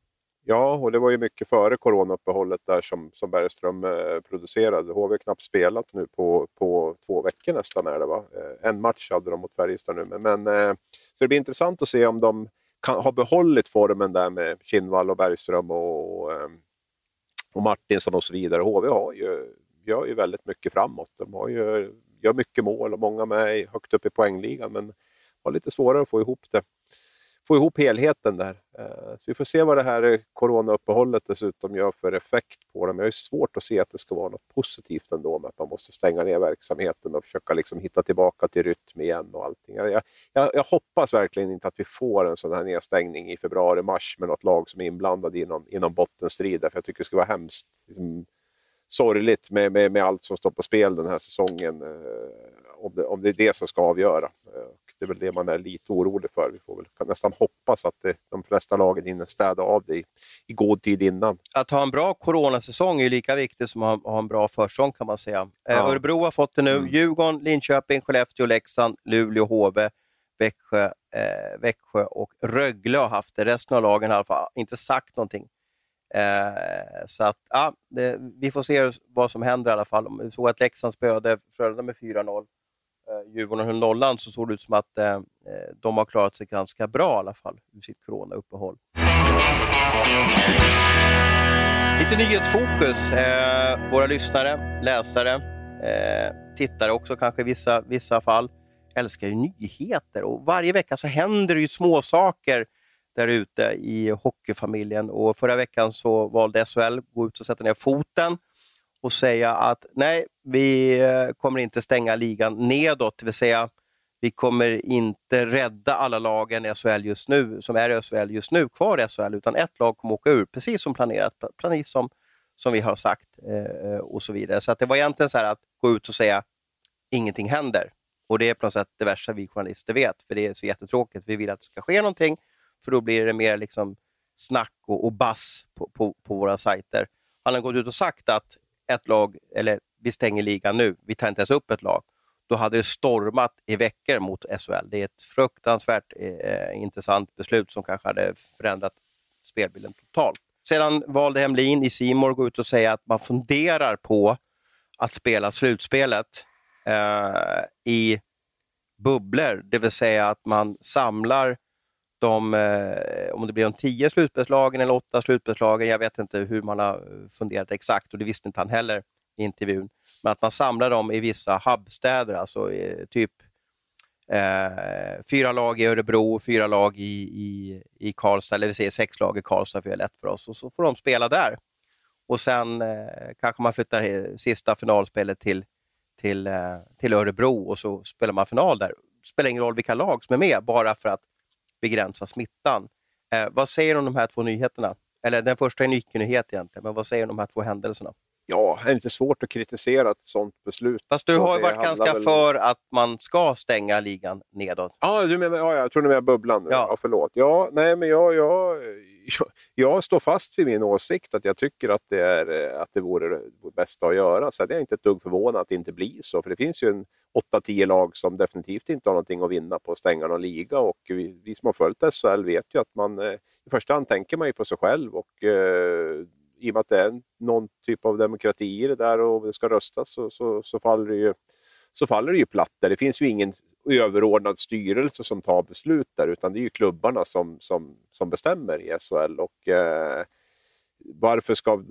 Ja, och det var ju mycket före coronauppehållet där som, som Bergström eh, producerade. HV har knappt spelat nu på, på två veckor nästan. Är det, va? Eh, en match hade de mot Färjestad nu. Men, men eh, så det blir intressant att se om de kan, har behållit formen där med Kinnvall och Bergström och, eh, och Martinsson och så vidare. HV har ju, gör ju väldigt mycket framåt. De har ju, gör mycket mål och många med högt upp i poängligan men har lite svårare att få ihop det få ihop helheten där. Eh, så vi får se vad det här eh, coronauppehållet dessutom gör för effekt på dem. Jag har svårt att se att det ska vara något positivt ändå med att man måste stänga ner verksamheten och försöka liksom hitta tillbaka till rytm igen och allting. Jag, jag, jag hoppas verkligen inte att vi får en sån här nedstängning i februari-mars med något lag som är inblandad i någon, i någon bottenstrid. För jag tycker det skulle vara hemskt liksom, sorgligt med, med, med allt som står på spel den här säsongen. Eh, om det, om det är det som ska avgöra. Det är väl det man är lite orolig för. Vi får väl nästan hoppas att det, de flesta lagen hinner städa av det i, i god tid innan. Att ha en bra coronasäsong är lika viktigt som att ha en bra försäsong kan man säga. Eh, ja. Örebro har fått det nu. Mm. Djurgården, Linköping, Skellefteå, Leksand, Luleå, HV, Växjö, eh, Växjö och Rögle har haft det. Resten av lagen har i alla fall inte sagt någonting. Eh, så att, ja, det, vi får se vad som händer i alla fall. Vi såg att Leksand spöade Frölunda med 4-0 eh, Djurgården höll nollan så såg det ut som att eh, eh, de har klarat sig ganska bra i alla fall ur sitt coronauppehåll. Lite nyhetsfokus. Eh, våra lyssnare, läsare, eh, tittare också kanske i vissa, vissa fall älskar ju nyheter och varje vecka så händer det ju småsaker där ute i hockeyfamiljen. Och förra veckan så valde SHL att gå ut och sätta ner foten och säga att nej, vi eh, kommer inte stänga ligan nedåt, det vill säga vi kommer inte rädda alla lagen i SHL just nu, som är i SHL just nu kvar i SHL, utan ett lag kommer åka ur, precis som planerat, precis som, som vi har sagt eh, och så vidare. Så att det var egentligen så att gå ut och säga ingenting händer. Och det är på något sätt det värsta vi journalister vet, för det är så jättetråkigt. Vi vill att det ska ske någonting, för då blir det mer liksom snack och, och bass på, på, på, våra sajter. Han har gått ut och sagt att ett lag, eller vi stänger ligan nu, vi tar inte ens upp ett lag. Då hade det stormat i veckor mot SHL. Det är ett fruktansvärt eh, intressant beslut som kanske hade förändrat spelbilden totalt. Sedan valde Hemlin i Simor gå ut och säga att man funderar på att spela slutspelet eh, i bubblor, det vill säga att man samlar de, eh, om det blir de tio slutspelslagen eller åtta slutspelslagen, jag vet inte hur man har funderat exakt och det visste inte han heller i intervjun, men att man samlar dem i vissa hubbstäder, alltså eh, typ eh, fyra lag i Örebro, fyra lag i, i, i Karlstad, eller vi säger sex lag i Karlstad för det är lätt för oss, och så får de spela där. Och sen eh, kanske man flyttar sista finalspelet till, till, eh, till Örebro och så spelar man final där. Det spelar ingen roll vilka lag som är med, bara för att begränsa smittan. Eh, vad säger du om de här två nyheterna? Eller den första är en nyhet egentligen, men vad säger du om de här två händelserna? Ja, det är inte svårt att kritisera ett sådant beslut. Fast du har ju varit ganska väl... för att man ska stänga ligan nedåt. Ja, du menar, ja jag tror du menar bubblan. Ja. ja, förlåt. Ja, nej, men jag, jag, jag, jag, står fast vid min åsikt att jag tycker att det, är, att det vore det bästa att göra. Så jag är inte ett dugg förvånad att det inte blir så. För det finns ju en 8-10 lag som definitivt inte har någonting att vinna på att stänga någon liga. Och vi, vi som har följt SHL vet ju att man eh, i första hand tänker man ju på sig själv. och eh, i och med att det är någon typ av demokrati i det där och det ska röstas så, så, så, faller, det ju, så faller det ju platt där. Det finns ju ingen överordnad styrelse som tar beslut där utan det är ju klubbarna som, som, som bestämmer i SHL. Och, eh, varför ska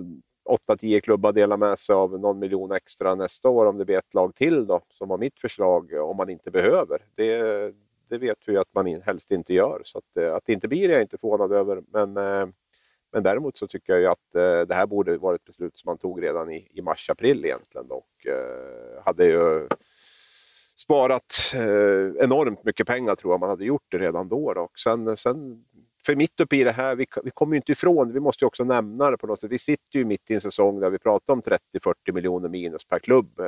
8-10 klubbar dela med sig av någon miljon extra nästa år om det blir ett lag till då, som var mitt förslag, om man inte behöver? Det, det vet vi att man helst inte gör. Så att, eh, att det inte blir det är jag inte förvånad över. Men eh, men däremot så tycker jag ju att eh, det här borde vara ett beslut som man tog redan i, i mars-april egentligen och eh, hade ju sparat eh, enormt mycket pengar tror jag man hade gjort det redan då. då. Och sen, sen, för mitt uppe i det här, vi, vi kommer ju inte ifrån, vi måste ju också nämna det på något sätt. Vi sitter ju mitt i en säsong där vi pratar om 30-40 miljoner minus per klubb. Eh,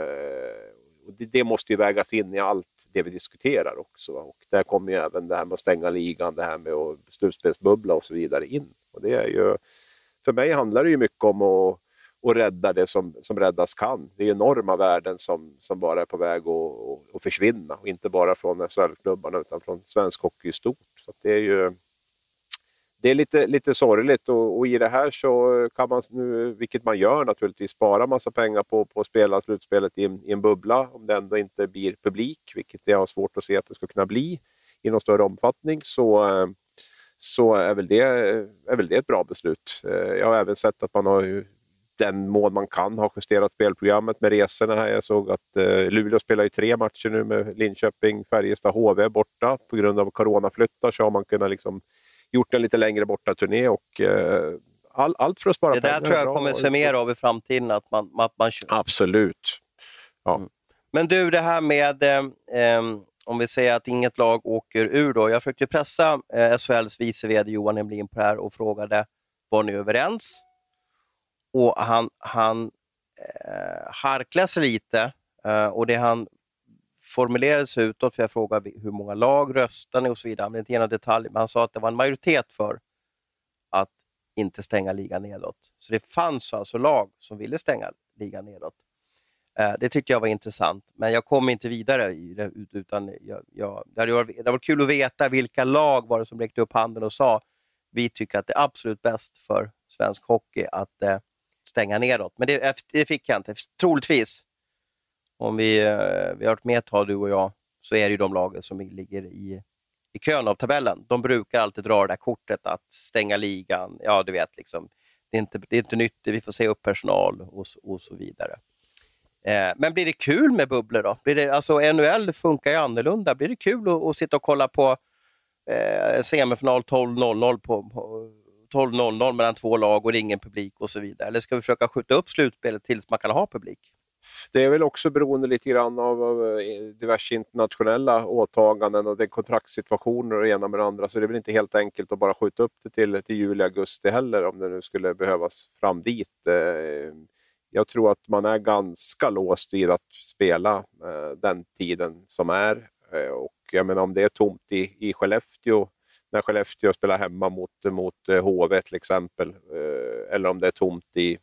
och det, det, måste ju vägas in i allt det vi diskuterar också. Och där kommer ju även det här med att stänga ligan, det här med att slutspelsbubbla och så vidare in. Och det är ju, för mig handlar det ju mycket om att, att rädda det som, som räddas kan. Det är enorma värden som, som bara är på väg att, att försvinna. Och inte bara från SHL-klubbarna utan från svensk hockey i stort. Så det är ju det är lite, lite sorgligt och, och, i det här så kan man nu, vilket man gör naturligtvis, spara massa pengar på, på att spela slutspelet i en, i en bubbla om det ändå inte blir publik, vilket jag har svårt att se att det ska kunna bli i någon större omfattning. Så, eh, så är väl, det, är väl det ett bra beslut. Eh, jag har även sett att man har den mån man kan ha justerat spelprogrammet med resorna. Här. Jag såg att eh, Luleå spelar ju tre matcher nu med Linköping, Färjestad, HV borta. På grund av coronaflyttar så har man kunnat liksom gjort en lite längre bortaturné och eh, all, allt för att spara pengar. Det där tror jag kommer se mer av i framtiden. Att man, att man... Absolut. Ja. Mm. Men du, det här med eh, om vi säger att inget lag åker ur då. Jag försökte pressa eh, SHLs vice VD Johan Emlin på det här och frågade, var ni överens? Och han, han eh, harklade sig lite eh, och det han formulerade sig utåt, för jag frågade hur många lag röstar ni och så vidare, men inte ge några detaljer, men han sa att det var en majoritet för att inte stänga ligan nedåt. Så det fanns alltså lag som ville stänga ligan nedåt. Eh, det tyckte jag var intressant, men jag kom inte vidare i det. Utan jag, jag, det, hade varit, det hade varit kul att veta vilka lag var det som räckte upp handen och sa vi tycker att det är absolut bäst för svensk hockey att eh, stänga nedåt. Men det, eh, det, fick jag inte. Troligtvis, om vi, eh, vi har varit med ett tag du och jag, så är det ju de lagen som ligger i, i kön av tabellen. De brukar alltid dra det där kortet att stänga ligan. Ja, du vet, liksom, det, är inte, det är inte nytt, vi får se upp personal och, och så vidare. Eh, men blir det kul med bubblor då? Blir det, alltså NHL funkar ju annorlunda. Blir det kul att, att sitta och kolla på eh, semifinal 12.00 på, på 12.00 mellan två lag och det är ingen publik och så vidare? Eller ska vi försöka skjuta upp slutspelet tills man kan ha publik? Det är väl också beroende lite grann av, av eh, diverse internationella åtaganden och det kontraktssituationer och det ena med det andra. Så det är väl inte helt enkelt att bara skjuta upp det till, till juli, augusti heller om det nu skulle behövas fram dit. Eh, jag tror att man är ganska låst vid att spela eh, den tiden som är. Eh, och jag menar, om det är tomt i, i Skellefteå när Skellefteå spelar hemma mot, mot eh, HV till exempel, eh, eller om det är tomt i,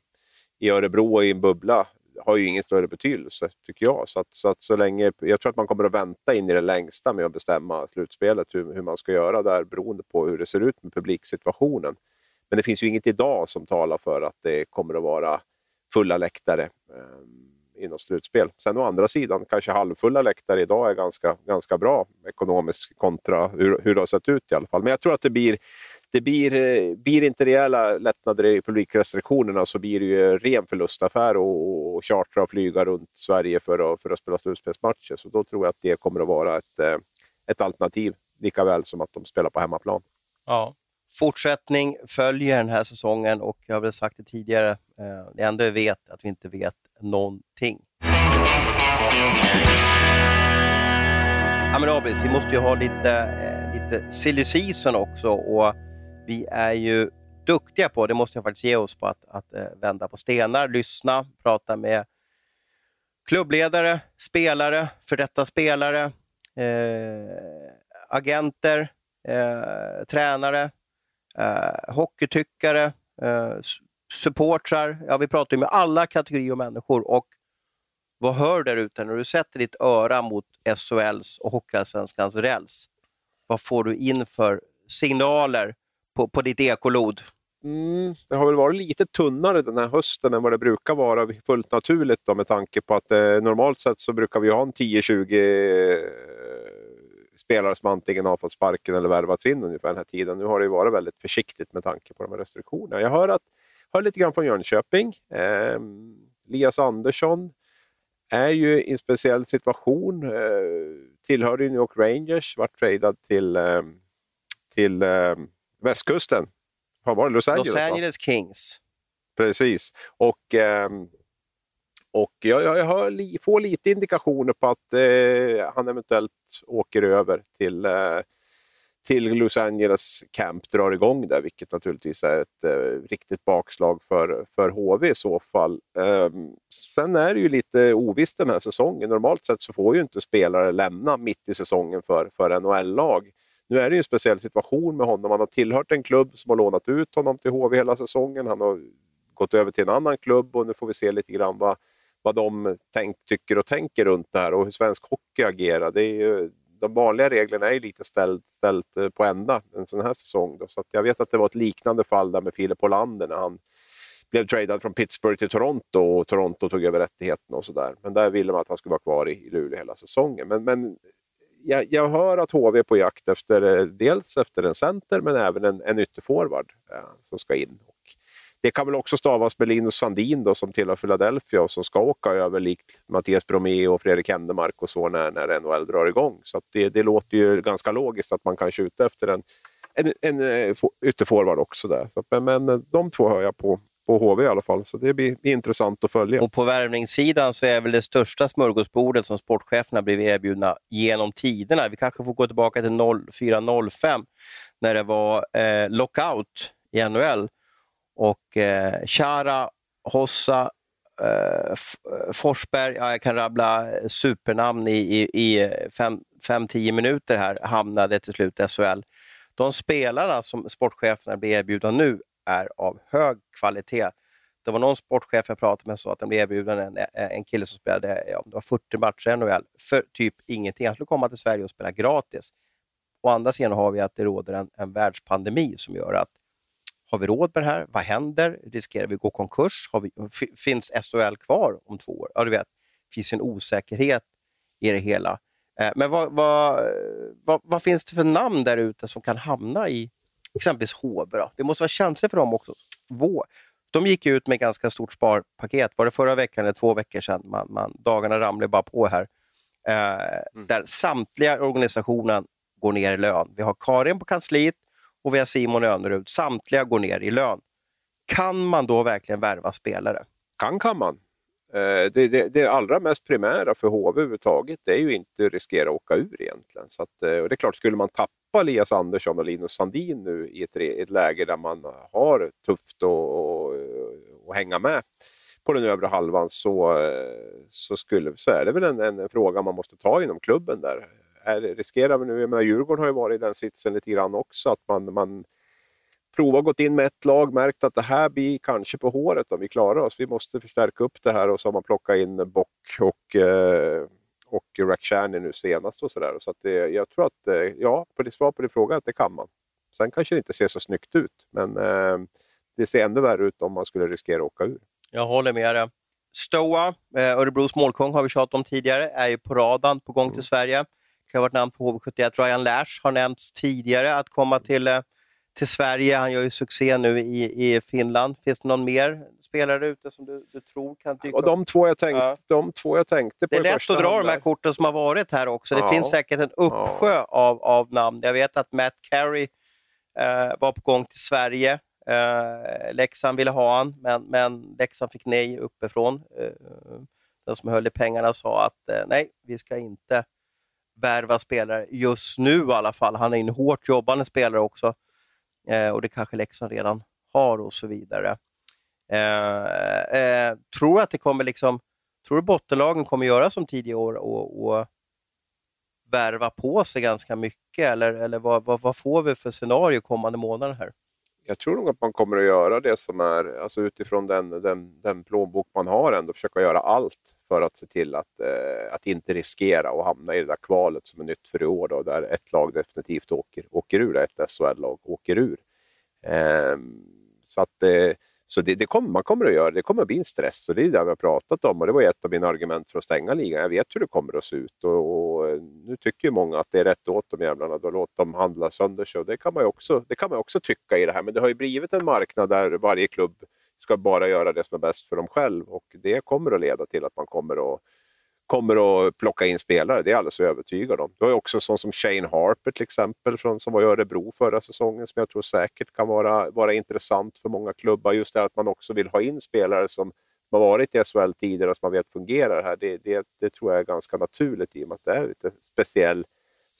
i Örebro i en bubbla har ju ingen större betydelse, tycker jag. Så, att, så, att så länge, jag tror att man kommer att vänta in i det längsta med att bestämma slutspelet, hur, hur man ska göra där, beroende på hur det ser ut med publiksituationen. Men det finns ju inget idag som talar för att det kommer att vara fulla läktare eh, inom slutspel. Sen å andra sidan, kanske halvfulla läktare idag är ganska, ganska bra ekonomiskt kontra hur, hur det har sett ut i alla fall. Men jag tror att det blir det blir, eh, blir inte rejäla lättnader i publikrestriktionerna så blir det ju ren förlustaffär och chartra och flyga runt Sverige för att, för att spela slutspelsmatcher. Så då tror jag att det kommer att vara ett, eh, ett alternativ, lika väl som att de spelar på hemmaplan. Ja. Fortsättning följer den här säsongen och jag har väl sagt det tidigare, eh, det enda vi vet är att vi inte vet någonting. Ja, men Abris, vi måste ju ha lite, eh, lite silly season också och vi är ju duktiga på, det måste jag faktiskt ge oss på, att, att eh, vända på stenar, lyssna, prata med klubbledare, spelare, för detta spelare, eh, agenter, eh, tränare, eh, hockeytyckare, eh, supportrar. Ja, vi pratar med alla kategorier människor och vad hör där ute när du sätter ditt öra mot SHLs och Hockeyallsvenskans räls? Vad får du in för signaler på, på ditt ekolod? Mm, det har väl varit lite tunnare den här hösten än vad det brukar vara, fullt naturligt då, med tanke på att eh, normalt sett så brukar vi ha en 10-20 eh, spelare som antingen har fått sparken eller värvats in ungefär den här tiden. Nu har det varit väldigt försiktigt med tanke på de här restriktionerna. Jag hör, att, hör lite grann från Jönköping. Eh, Lias Andersson är ju i en speciell situation. Eh, tillhörde New York Rangers, vart tradad till, eh, till eh, västkusten. Var det? Los Angeles, Los Angeles Kings. Precis. Och, eh, och jag, jag hör, får lite indikationer på att eh, han eventuellt åker över till, eh, till Los Angeles Camp, drar igång där, vilket naturligtvis är ett eh, riktigt bakslag för, för HV i så fall. Ehm, sen är det ju lite ovisst den här säsongen. Normalt sett så får ju inte spelare lämna mitt i säsongen för, för NHL-lag. Nu är det ju en speciell situation med honom. Han har tillhört en klubb som har lånat ut honom till HV hela säsongen. Han har gått över till en annan klubb och nu får vi se lite grann vad, vad de tänk, tycker och tänker runt det här och hur svensk hockey agerar. Det är ju, de vanliga reglerna är ju lite ställt, ställt eh, på ända en sån här säsong. Då. Så jag vet att det var ett liknande fall där med Filip Hollander när han blev tradad från Pittsburgh till Toronto och Toronto tog över rättigheterna och sådär. Men där ville man att han skulle vara kvar i, i Luleå hela säsongen. Men, men jag, jag, hör att HV är på jakt efter eh, dels efter en center men även en, en ytterforward eh, som ska in. Det kan väl också stavas med Linus Sandin då, som tillhör Philadelphia och som ska åka över likt Mattias Bromé och Fredrik Händemark och så när, när NHL drar igång. Så det, det, låter ju ganska logiskt att man kan skjuta efter en, en, en eh, en ytterforward också. Där. Så, men, men eh, de två hör jag på, på HV i alla fall, så det blir intressant att följa. Och på värvningssidan så är väl det största smörgåsbordet som sportcheferna blivit erbjudna genom tiderna. Vi kanske får gå tillbaka till 04-05 när det var eh, lockout i NHL och eh, Chara, Hossa, eh, eh, Forsberg, ja, jag kan rabbla supernamn i, i, i eh, 5-10 minuter här, hamnade till slut i SHL. De spelarna som sportcheferna blir erbjudna nu är av hög kvalitet. Det var någon sportchef jag pratade med som sa att de blev erbjuden en, eh, en kille som spelade ja, det var 40 matcher i NHL för typ ingenting. Han skulle komma till Sverige och spela gratis. Å andra sidan har vi att det råder en, en världspandemi som gör att har vi råd med det här? Vad händer? Riskerar vi att gå konkurs? Vi, finns SHL kvar om två år? Ja, du vet, det finns en osäkerhet i det hela. Eh, men vad, vad, vad, vad, finns det för namn där ute som kan hamna i exempelvis HB. Det måste vara känsligt för dem också. De gick ut med ganska stort sparpaket. Var det förra veckan eller två veckor sedan? Man, man, dagarna ramlar bara på här. Eh, mm. Där samtliga organisationen går ner i lön. Vi har Karin på kansliet och vi har Simon Önerud. Samtliga går ner i lön. Kan man då verkligen värva spelare? Kan kan man. Eh, det, det, det, allra mest primära för HV överhuvudtaget det är ju inte att riskera att åka ur egentligen. Så att, eh, och det är klart, skulle man tappa Elias Andersson och Linus Sandin nu i ett, ett läge där man har tufft att hänga med på den övre halvan så, eh, så, skulle, så är det väl en, en, fråga man måste ta inom klubben där är, riskerar vi nu, jag menar Djurgården har ju varit i den sitsen lite grann också, att man, man provat gått in med ett lag, märkt att det här blir kanske på håret om vi klarar oss. Vi måste förstärka upp det här och så har man plockat in Bock och, eh, och Rakhshani nu senast. och så, där. så att det, Jag tror att, eh, ja, på det svar på din fråga, att det kan man. Sen kanske det inte ser så snyggt ut, men eh, det ser ännu värre ut om man skulle riskera att åka ur. Jag håller med dig. Stoa, eh, Örebros målkung har vi tjatat om tidigare, är ju på radarn på gång till mm. Sverige. Det kan ha varit namn på HV71. Ryan Lash har nämnts tidigare att komma till eh, till Sverige. Han gör ju succé nu i, i Finland. Finns det någon mer spelare ute som du, du tror kan dyka upp? De två jag, tänkt, ja. de två jag tänkte på Det är lätt att dra de här korten som har varit här också. Det ja. finns säkert en uppsjö ja. av, av namn. Jag vet att Matt Carey eh, var på gång till Sverige. Eh, Leksand ville ha han, men, men Leksand fick nej uppifrån. Eh, den som höll i pengarna sa att eh, nej, vi ska inte värva spelare just nu i alla fall. Han är en hårt jobbande spelare också eh, och det kanske Leksand redan har och så vidare. Eh, eh, tror att det kommer liksom, tror du bottenlagen kommer göra som tidigare år och, och värva på sig ganska mycket eller, eller vad, vad, vad, får vi för scenario kommande månader här? Jag tror nog att man kommer att göra det som är, alltså utifrån den, den, den plånbok man har, ändå försöka göra allt för att se till att, eh, att inte riskera att hamna i det där kvalet som är nytt för i år, då, där ett lag definitivt åker, åker ur, ett SHL-lag åker ur. Eh, så att, eh, så det, det kommer, man kommer att göra det. kommer att bli en stress och det är det vi har pratat om och det var ett av mina argument för att stänga ligan. Jag vet hur det kommer att se ut och, och eh, nu tycker ju många att det är rätt åt de jävlarna. Då låt dem handla sönder sig och det kan man också, det kan man också tycka i det här. Men det har ju blivit en marknad där varje klubb ska bara göra det som är bäst för dem själv och det kommer att leda till att man kommer att kommer att plocka in spelare, det är jag alldeles övertygad om. Du har också sån som Shane Harper till exempel, från, som var i Örebro förra säsongen, som jag tror säkert kan vara, vara intressant för många klubbar. Just det att man också vill ha in spelare som, som har varit i SHL tidigare och som man vet fungerar här. Det, det, det tror jag är ganska naturligt i och med att det är ett speciell,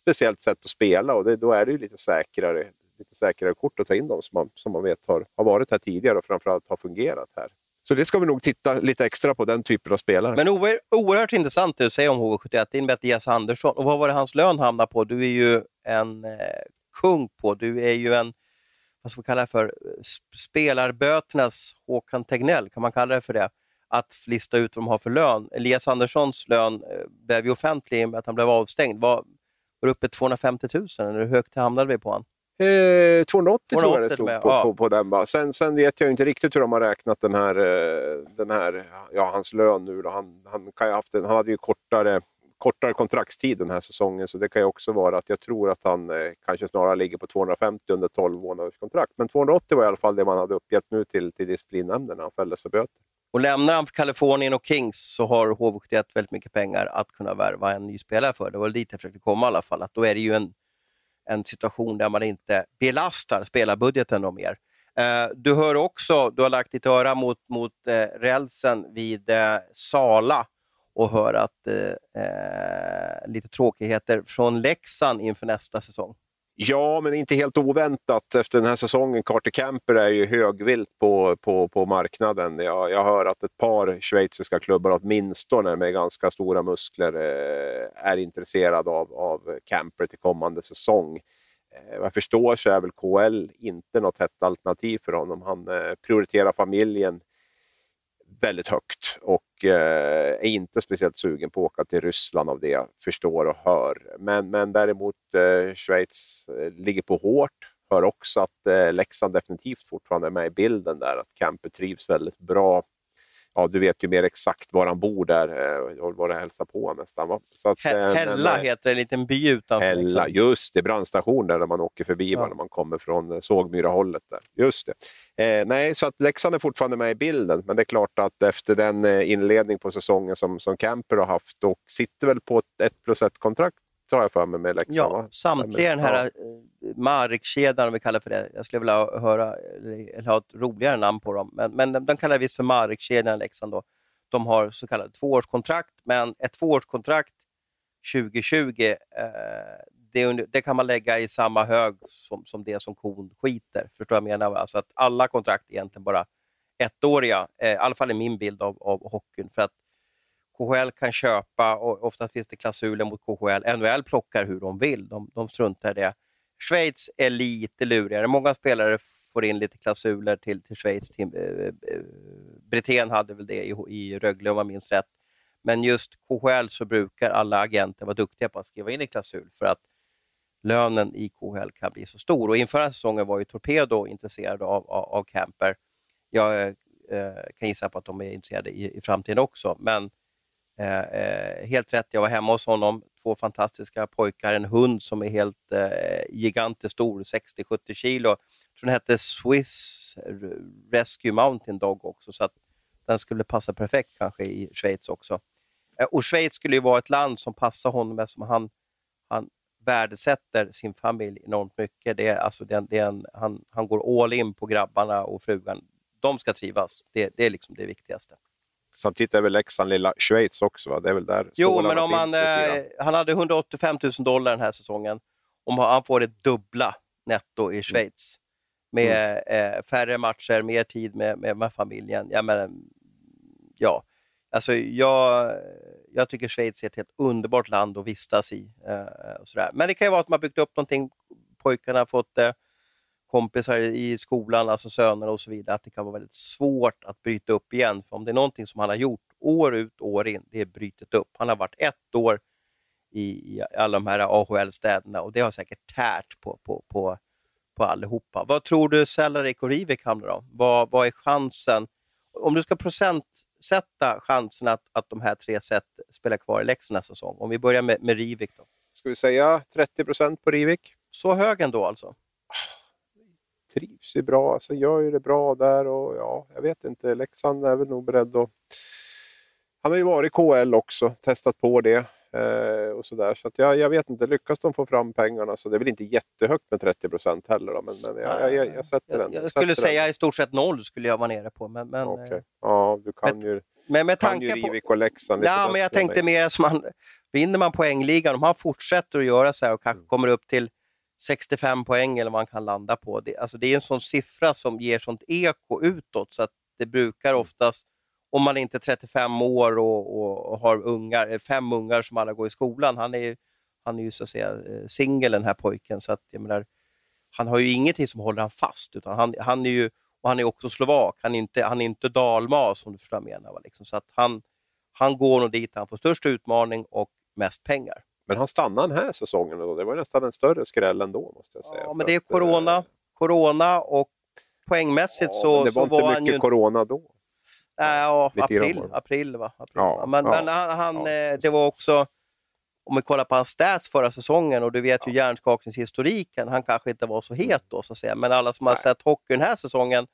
speciellt sätt att spela och det, då är det ju lite säkrare, lite säkrare kort att ta in dem som man, som man vet har, har varit här tidigare och framförallt har fungerat här. Så det ska vi nog titta lite extra på, den typen av spelare. Men oer, oerhört intressant det du säger om HV71. Det är Mattias Andersson. Och vad var det hans lön hamnade på? Du är ju en eh, kung på, du är ju en, vad ska man kalla det för, spelarböternas Håkan Tegnell, kan man kalla det för det? Att lista ut vad de har för lön. Elias Anderssons lön eh, blev ju offentlig i och med att han blev avstängd. Var, var uppe i 250 000, eller hur högt hamnade vi på honom? Eh, 280, 280 tror jag det stod på, ja. på, på, den. Sen, sen vet jag inte riktigt hur de har räknat den här, eh, den här ja, hans lön nu. Då. Han, han, kan haft en, han hade ju kortare, kortare kontraktstid den här säsongen, så det kan ju också vara att jag tror att han eh, kanske snarare ligger på 250 under 12 månaders kontrakt. Men 280 var i alla fall det man hade uppgett nu till, till disciplinnämnden när han fälldes för böter. Och lämnar han för Kalifornien och Kings så har HV71 väldigt mycket pengar att kunna värva en ny spelare för. Det var dit jag försökte komma i alla fall. Att då är det ju en en situation där man inte belastar spelarbudgeten mer. Eh, du hör också, du har lagt ditt öra mot, mot eh, rälsen vid eh, Sala och hör att eh, eh lite tråkigheter från Leksand inför nästa säsong. Ja, men inte helt oväntat efter den här säsongen. Carter Camper är ju högvilt på, på, på marknaden. Jag, jag hör att ett par schweiziska klubbar åtminstone med ganska stora muskler eh, är intresserade av, av Camper till kommande säsong. Eh, vad jag förstår så är väl KL inte något hett alternativ för honom. Han eh, prioriterar familjen väldigt högt och eh, är inte speciellt sugen på att åka till Ryssland av det jag förstår och hör. Men, men däremot eh, Schweiz eh, ligger på hårt. Hör också att eh, Leksand definitivt fortfarande är med i bilden där, att Camper trivs väldigt bra ja, du vet ju mer exakt var han bor där eh, och var det hälsar på nästan. Va? Så att, eh, Hälla men, heter en liten by utanför. Hälla, liksom. just det, brandstation där, där man åker förbi ja. när man kommer från eh, Sågmyrahållet. Där. Just det. Eh, nej, så att Leksand är fortfarande med i bilden, men det är klart att efter den inledning på säsongen som, som Camper har haft och sitter väl på ett 1 plus 1-kontrakt har jag för mig med Leksand. Ja, samtliga den här ja. Markkedjan, om vi kallar för det. Jag skulle vilja höra, eller ha ett roligare namn på dem. Men, men de kallar visst för Markkedjan Leksand. Då. De har så kallade tvåårskontrakt, men ett tvåårskontrakt 2020, eh, det, det, kan man lägga i samma hög som, som det som kon skiter. Förstår jag menar? Alltså att alla kontrakt är egentligen bara ettåriga, eh, i alla fall är min bild av, av hockeyn. För att KHL kan köpa och ofta finns det klausuler mot KHL. NHL plockar hur de vill, de, de struntar i det. Schweiz är lite lurigare. Många spelare får in lite klausuler till, till Schweiz. Till, eh, eh, Brithén hade väl det i, i Rögle om jag minns rätt. Men just KHL så brukar alla agenter vara duktiga på att skriva in en klausul för att lönen i KHL kan bli så stor. Och inför den säsongen var ju Torpedo intresserade av, av, av Camper. Jag eh, kan gissa på att de är intresserade i, i framtiden också, men Eh, eh, helt rätt, jag var hemma hos honom. Två fantastiska pojkar, en hund som är helt eh, gigantiskt stor, 60-70 kilo. Jag tror den hette Swiss Rescue Mountain Dog också, så att den skulle passa perfekt kanske i Schweiz också. Eh, och Schweiz skulle ju vara ett land som passar honom eftersom han, han värdesätter sin familj enormt mycket. Det är, alltså det, det är en, han, han går all in på grabbarna och frugan. De ska trivas. Det, det är liksom det viktigaste. Samtidigt är väl Leksand lilla Schweiz också? Va? Det är väl där Jo, men om han, eh, han hade 185 000 dollar den här säsongen. Om han får det dubbla netto i Schweiz mm. med mm. eh, färre matcher, mer tid med, med, med familjen. Ja, men, ja. Alltså, jag, jag tycker Schweiz är ett helt underbart land att vistas i. Eh, och sådär. Men det kan ju vara att man byggt upp någonting, pojkarna har fått eh, kompisar i skolan, alltså söner och så vidare, att det kan vara väldigt svårt att bryta upp igen. För om det är någonting som han har gjort år ut år in, det är brutit upp. Han har varit ett år i, i alla de här AHL-städerna och det har säkert tärt på, på, på, på allihopa. Vad tror du Cellarik och Rivik hamnar om? Vad, vad är chansen? Om du ska procentsätta chansen att, att de här tre set spelar kvar i Leksand nästa säsong, om vi börjar med, med Rivik. Då. Ska vi säga 30 procent på Rivik? Så hög ändå alltså? Trivs ju bra, alltså gör ju det bra där och ja, jag vet inte, Leksand är väl nog beredd att... Han har ju varit i KL också, testat på det eh, och sådär. Så att jag, jag vet inte, lyckas de få fram pengarna så det är väl inte jättehögt med 30 procent heller. Då, men, men jag, jag, jag sätter den. Jag, skulle säga den. i stort sett noll skulle jag vara nere på. Men, men, okay. Eh, ja, du kan men, ju, men med tanke kan ju Rivik och Leksand Ja, men jag tänkte mer som man vinner man poängligan, om han fortsätter att göra så här och kanske mm. kommer upp till 65 poäng eller vad man kan landa på. Det, alltså det är en sån siffra som ger sånt eko utåt så att det brukar mm. oftast, om man inte är 35 år och, och, har ungar, eh, fem ungar som alla går i skolan, han är, han är ju så att säga eh, singel den här pojken, så att jag menar, han har ju ingenting som håller han fast, utan han, han är ju och han är också slovak, han är inte, han är inte dalmas om du förstår vad jag menar. Liksom. Så att han, han går nog dit han får störst utmaning och mest pengar. Men han stannade den här säsongen då? Det var nästan en större skräll ändå måste jag säga. Ja, men det är corona, att, corona och poängmässigt ja, så, det var så inte var mycket ju... corona då. Nej, ja, april, april, va? April, ja, Men, ja, men han, han eh, det var också, om vi kollar på hans stats förra säsongen och du vet ju hjärnskakningshistoriken, han kanske inte var så het då så att säga. Men alla som Nej. har sett hockey den här säsongen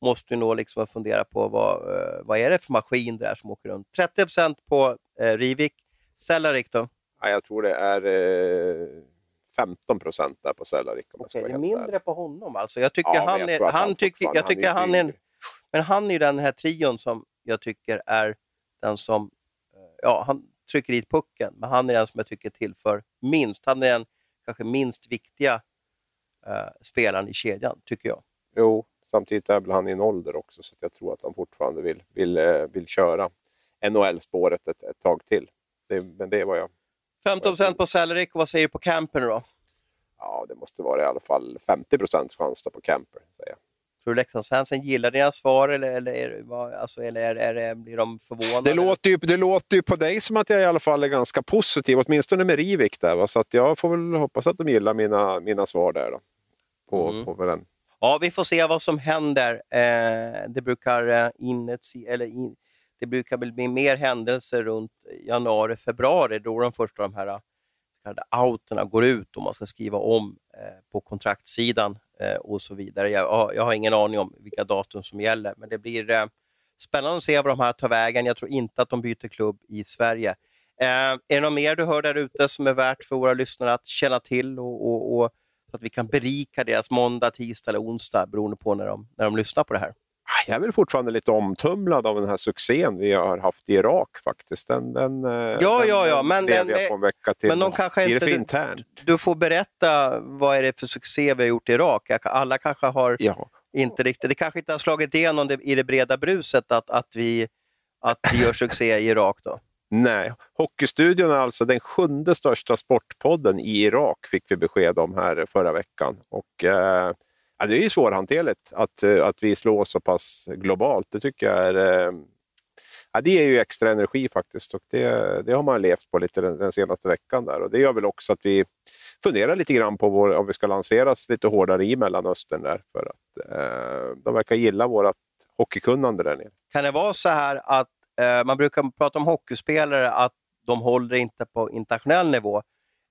måste ju nog liksom fundera på vad, eh, vad är det för maskin där som åker runt. 30% på eh, Rivik. Cellarik då? Ja, jag tror det är eh, 15 procent där på Cellarik. Okej, det är mindre på honom alltså. Jag tycker ja, han är... Han, han tycker, jag tycker han, han är, men han är ju den här trion som jag tycker är den som... Eh, ja, han trycker dit pucken, men han är den som jag tycker tillför minst. Han är den kanske minst viktiga uh, spelaren i kedjan, tycker jag. Jo, samtidigt är väl han i en ålder också, så jag tror att han fortfarande vill, vill, uh, vill köra NHL-spåret ett, ett tag till. Det, men det är vad jag 15% på Salaric, vad säger du på Camper då? Ja, det måste vara i alla fall 50% chans på Camper. Säger Tror du Leksandsfansen gillar dina svar eller, eller, är, alltså, eller är, är, är, blir de förvånade? Det låter, ju, det låter ju på dig som att jag i alla fall är ganska positiv, åtminstone med Rivik. Där, va? Så att jag får väl hoppas att de gillar mina, mina svar där. Då, på, mm. på den. Ja, vi får se vad som händer. Eh, det brukar eh, in, eller in, det brukar väl bli mer händelser runt januari, februari, då de första de här outerna går ut och man ska skriva om eh, på kontraktssidan eh, och så vidare. Jag, jag, har ingen aning om vilka datum som gäller, men det blir eh, spännande att se var de här tar vägen. Jag tror inte att de byter klubb i Sverige. Eh, är det något mer du hör där ute som är värt för våra lyssnare att känna till och, och, och så att vi kan berika deras måndag, tisdag eller onsdag beroende på när de, när de lyssnar på det här? Jag är väl fortfarande lite omtumlad av den här succén vi har haft i Irak faktiskt. Den, den, eh, ja, den, ja, ja, men, men, jag på en vecka till. men de kanske inte, du, du, får berätta vad är det för succé vi har gjort i Irak. Alla kanske har ja. inte riktigt, det kanske inte har slagit igenom i det breda bruset att, att, vi, att vi gör succé i Irak då? Nej, Hockeystudion är alltså den sjunde största sportpodden i Irak, fick vi besked om här förra veckan. Och, eh, ja, det är ju svårhanterligt att, eh, att vi slår så pass globalt. Det tycker jag är... Eh, ja, det är ju extra energi faktiskt och det, det har man levt på lite den, den, senaste veckan. där och Det gör väl också att vi funderar lite grann på vår, om vi ska lanseras lite hårdare i Mellanöstern där för att eh, de verkar gilla vårt hockeykunnande där nere. Kan det vara så här att eh, man brukar prata om hockeyspelare att de håller inte på internationell nivå.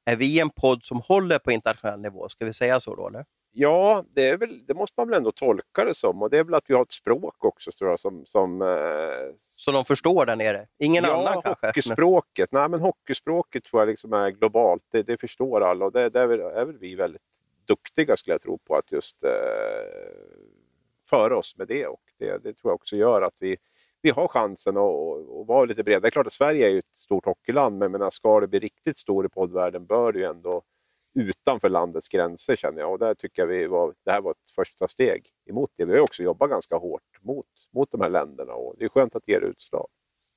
Är vi en podd som håller på internationell nivå? Ska vi säga så då? Eller? Ja, det, är väl, det måste man väl ändå tolka det som. Och det är väl att vi har ett språk också, tror jag, som... som eh... Så de förstår där nere? Ingen ja, annan kanske? Hockeyspråket. Nej, men hockeyspråket tror jag liksom är globalt. Det, det förstår alla och det, det är, väl, är, väl, vi väldigt duktiga, skulle jag tro, på att just eh, föra oss med det. Och det, tror jag också gör att vi, vi har chansen att, att vara lite breda. Det är klart att Sverige är ett stort hockeyland, men menar, ska det bli riktigt stor i poddvärlden bör det ju ändå utanför landets gränser känner jag. Och där tycker jag vi var, det här var ett första steg emot det. Vi har också jobbat ganska hårt mot, mot de här länderna och det är skönt att ge det utslag.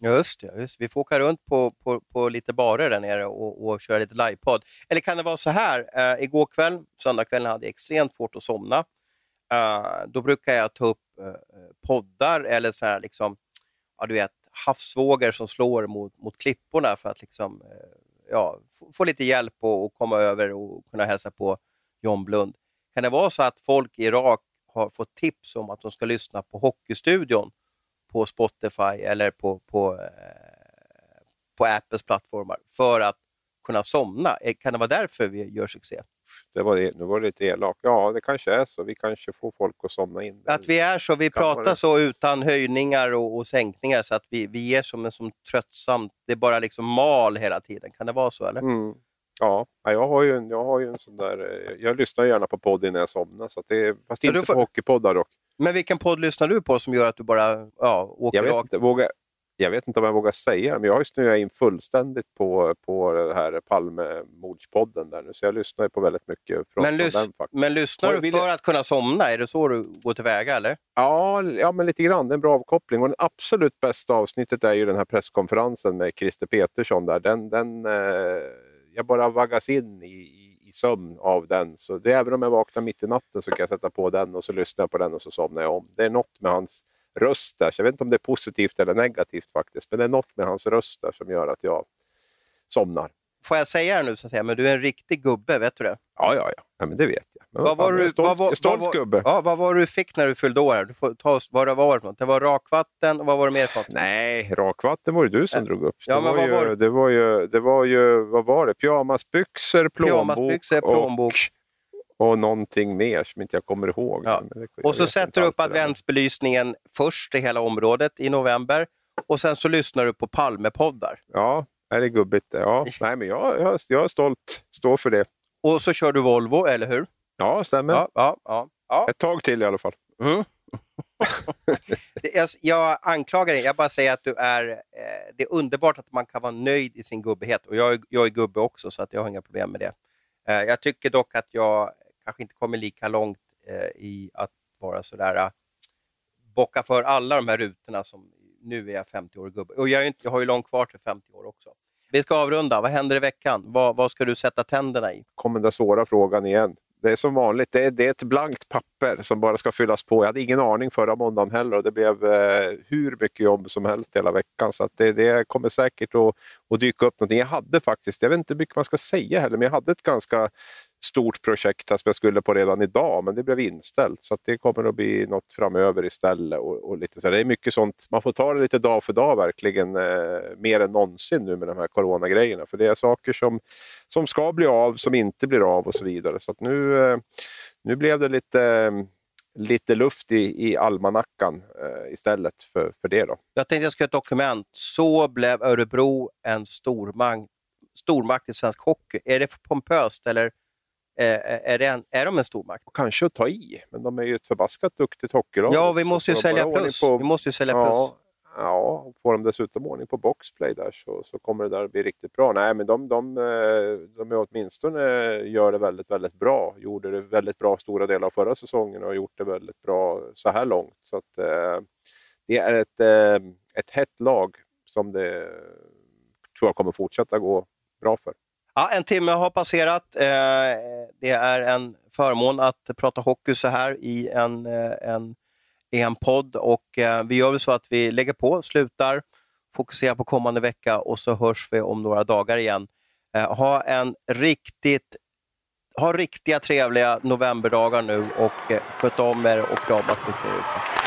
Just det, just. vi får åka runt på, på, på lite barer där nere och, och köra lite livepodd. Eller kan det vara så här, eh, igår kväll, söndagskvällen, hade jag extremt svårt att somna. Eh, då brukar jag ta upp eh, poddar eller så här, liksom, ja, du vet, havsvågor som slår mot, mot klipporna för att liksom, eh, ja, få lite hjälp och, och, komma över och kunna hälsa på John Blund. Kan det vara så att folk i Irak har fått tips om att de ska lyssna på Hockeystudion på Spotify eller på, på, eh, på Apples plattformar för att kunna somna? Eh, kan det vara därför vi gör succé? Det var, nu var det lite elakt. Ja, det kanske är så. Vi kanske får folk att somna in. Att vi är så. Vi pratar så utan höjningar och, och, sänkningar så att vi, vi är som en som tröttsamt. Det är bara liksom mal hela tiden. Kan det vara så? eller? Mm. Ja, jag har, ju en, jag har ju en sån där... Eh, jag lyssnar gärna på podd innan jag somnar. Så det, fast inte får... på hockeypoddar dock. Men vilken podd lyssnar du på som gör att du bara ja, åker jag rakt? Inte, vågar, jag vet inte om jag vågar säga men jag har ju snöat in fullständigt på, på det här Palmemordspodden där nu, så jag lyssnar på väldigt mycket från, men, lys den. Faktiskt. Men lyssnar du för att kunna somna? Är det så du går tillväga eller? Ja, ja men lite grann. Det är en bra avkoppling. Och det absolut bästa avsnittet är ju den här presskonferensen med Christer Petersson. Där. Den, den, eh, jag bara vaggas in i, i, i sömn av den. Så det, även om jag vaknar mitt i natten så kan jag sätta på den och så lyssnar jag på den och så somnar jag om. Det är något med hans röst där. Så jag vet inte om det är positivt eller negativt faktiskt, men det är något med hans röst där som gör att jag somnar. Får jag säga det nu, så att säga, men du är en riktig gubbe, vet du det? Ja, ja, ja. ja men det vet jag. Men vad var du, stolt, vad var, stolt vad, gubbe. Ja, vad var du fick när du fyllde år? Du får ta oss, vad det var för något. Det var rakvatten och vad var det mer för något? Nej, rakvatten var det du som äh, drog upp. Ja, det, men var vad ju, var det var ju, det var ju, vad var det? Pyjamasbyxor, plånbok, Pyjamasbyxor, plånbok. Och, och någonting mer som inte jag kommer ihåg. Ja. och så sätter du upp adventsbelysningen först i hela området i november och sen så lyssnar du på Palmepoddar. Ja, är det gubbigt? Ja. [laughs] Nej, men jag, jag, jag är stolt, står för det. Och så kör du Volvo, eller hur? Ja, stämmer. Ja, ja, ja, ja. Ett tag till i alla fall. Mm. [laughs] jag anklagar dig, jag bara säger att du är, eh, det är underbart att man kan vara nöjd i sin gubbighet. Och jag, jag är gubbe också, så att jag har inga problem med det. Eh, jag tycker dock att jag kanske inte kommer lika långt eh, i att vara sådär, uh, äh, bocka för alla de här rutorna som nu är jag 50 år gubbe. Och jag, är inte, jag har ju långt kvar till 50 år också. Vi ska avrunda. Vad händer i veckan? Vad, vad ska du sätta tänderna i? kommer den svåra frågan igen. Det är som vanligt, det är, det är ett blankt papper som bara ska fyllas på. Jag hade ingen aning förra måndagen heller och det blev eh, hur mycket jobb som helst hela veckan. Så det, det, kommer säkert att, att dyka upp någonting. Jag hade faktiskt, jag vet inte hur mycket man ska säga heller, men jag hade ett ganska stort projekt som jag skulle på redan idag, men det blev inställt. Så det kommer att bli något framöver istället. Och, och lite så. Det är mycket sånt, man får ta det lite dag för dag verkligen, eh, mer än någonsin nu med de här coronagrejerna. För det är saker som, som ska bli av, som inte blir av och så vidare. Så nu, eh, nu blev det lite lite luft i, i almanackan eh, istället för, för det. Då. Jag tänkte jag skulle göra ett dokument. Så blev Örebro en stormakt, stormakt i svensk hockey. Är det för pompöst eller är, det en, är de en stormakt? Kanske att ta i, men de är ju ett förbaskat duktigt hockeylag. Ja, vi måste ju sälja plus. På, vi måste ju sälja ja, plus. Ja, får de dessutom ordning på boxplay där så, så kommer det där bli riktigt bra. Nej, men de, de, eh, de, de åtminstone gör det väldigt, väldigt bra. Gjorde det väldigt bra stora delar av förra säsongen och har gjort det väldigt bra så här långt. Så att, eh, det är ett, eh, ett hett lag som det tror jag kommer fortsätta gå bra för. Ja, en timme har passerat. Eh, det är en förmån att prata hockey så här i en, eh, en, en podd. Och, eh, vi gör väl så att vi lägger på, slutar, fokuserar på kommande vecka och så hörs vi om några dagar igen. Ha, en riktigt, ha riktiga trevliga novemberdagar nu och sköt om er och kramas mycket.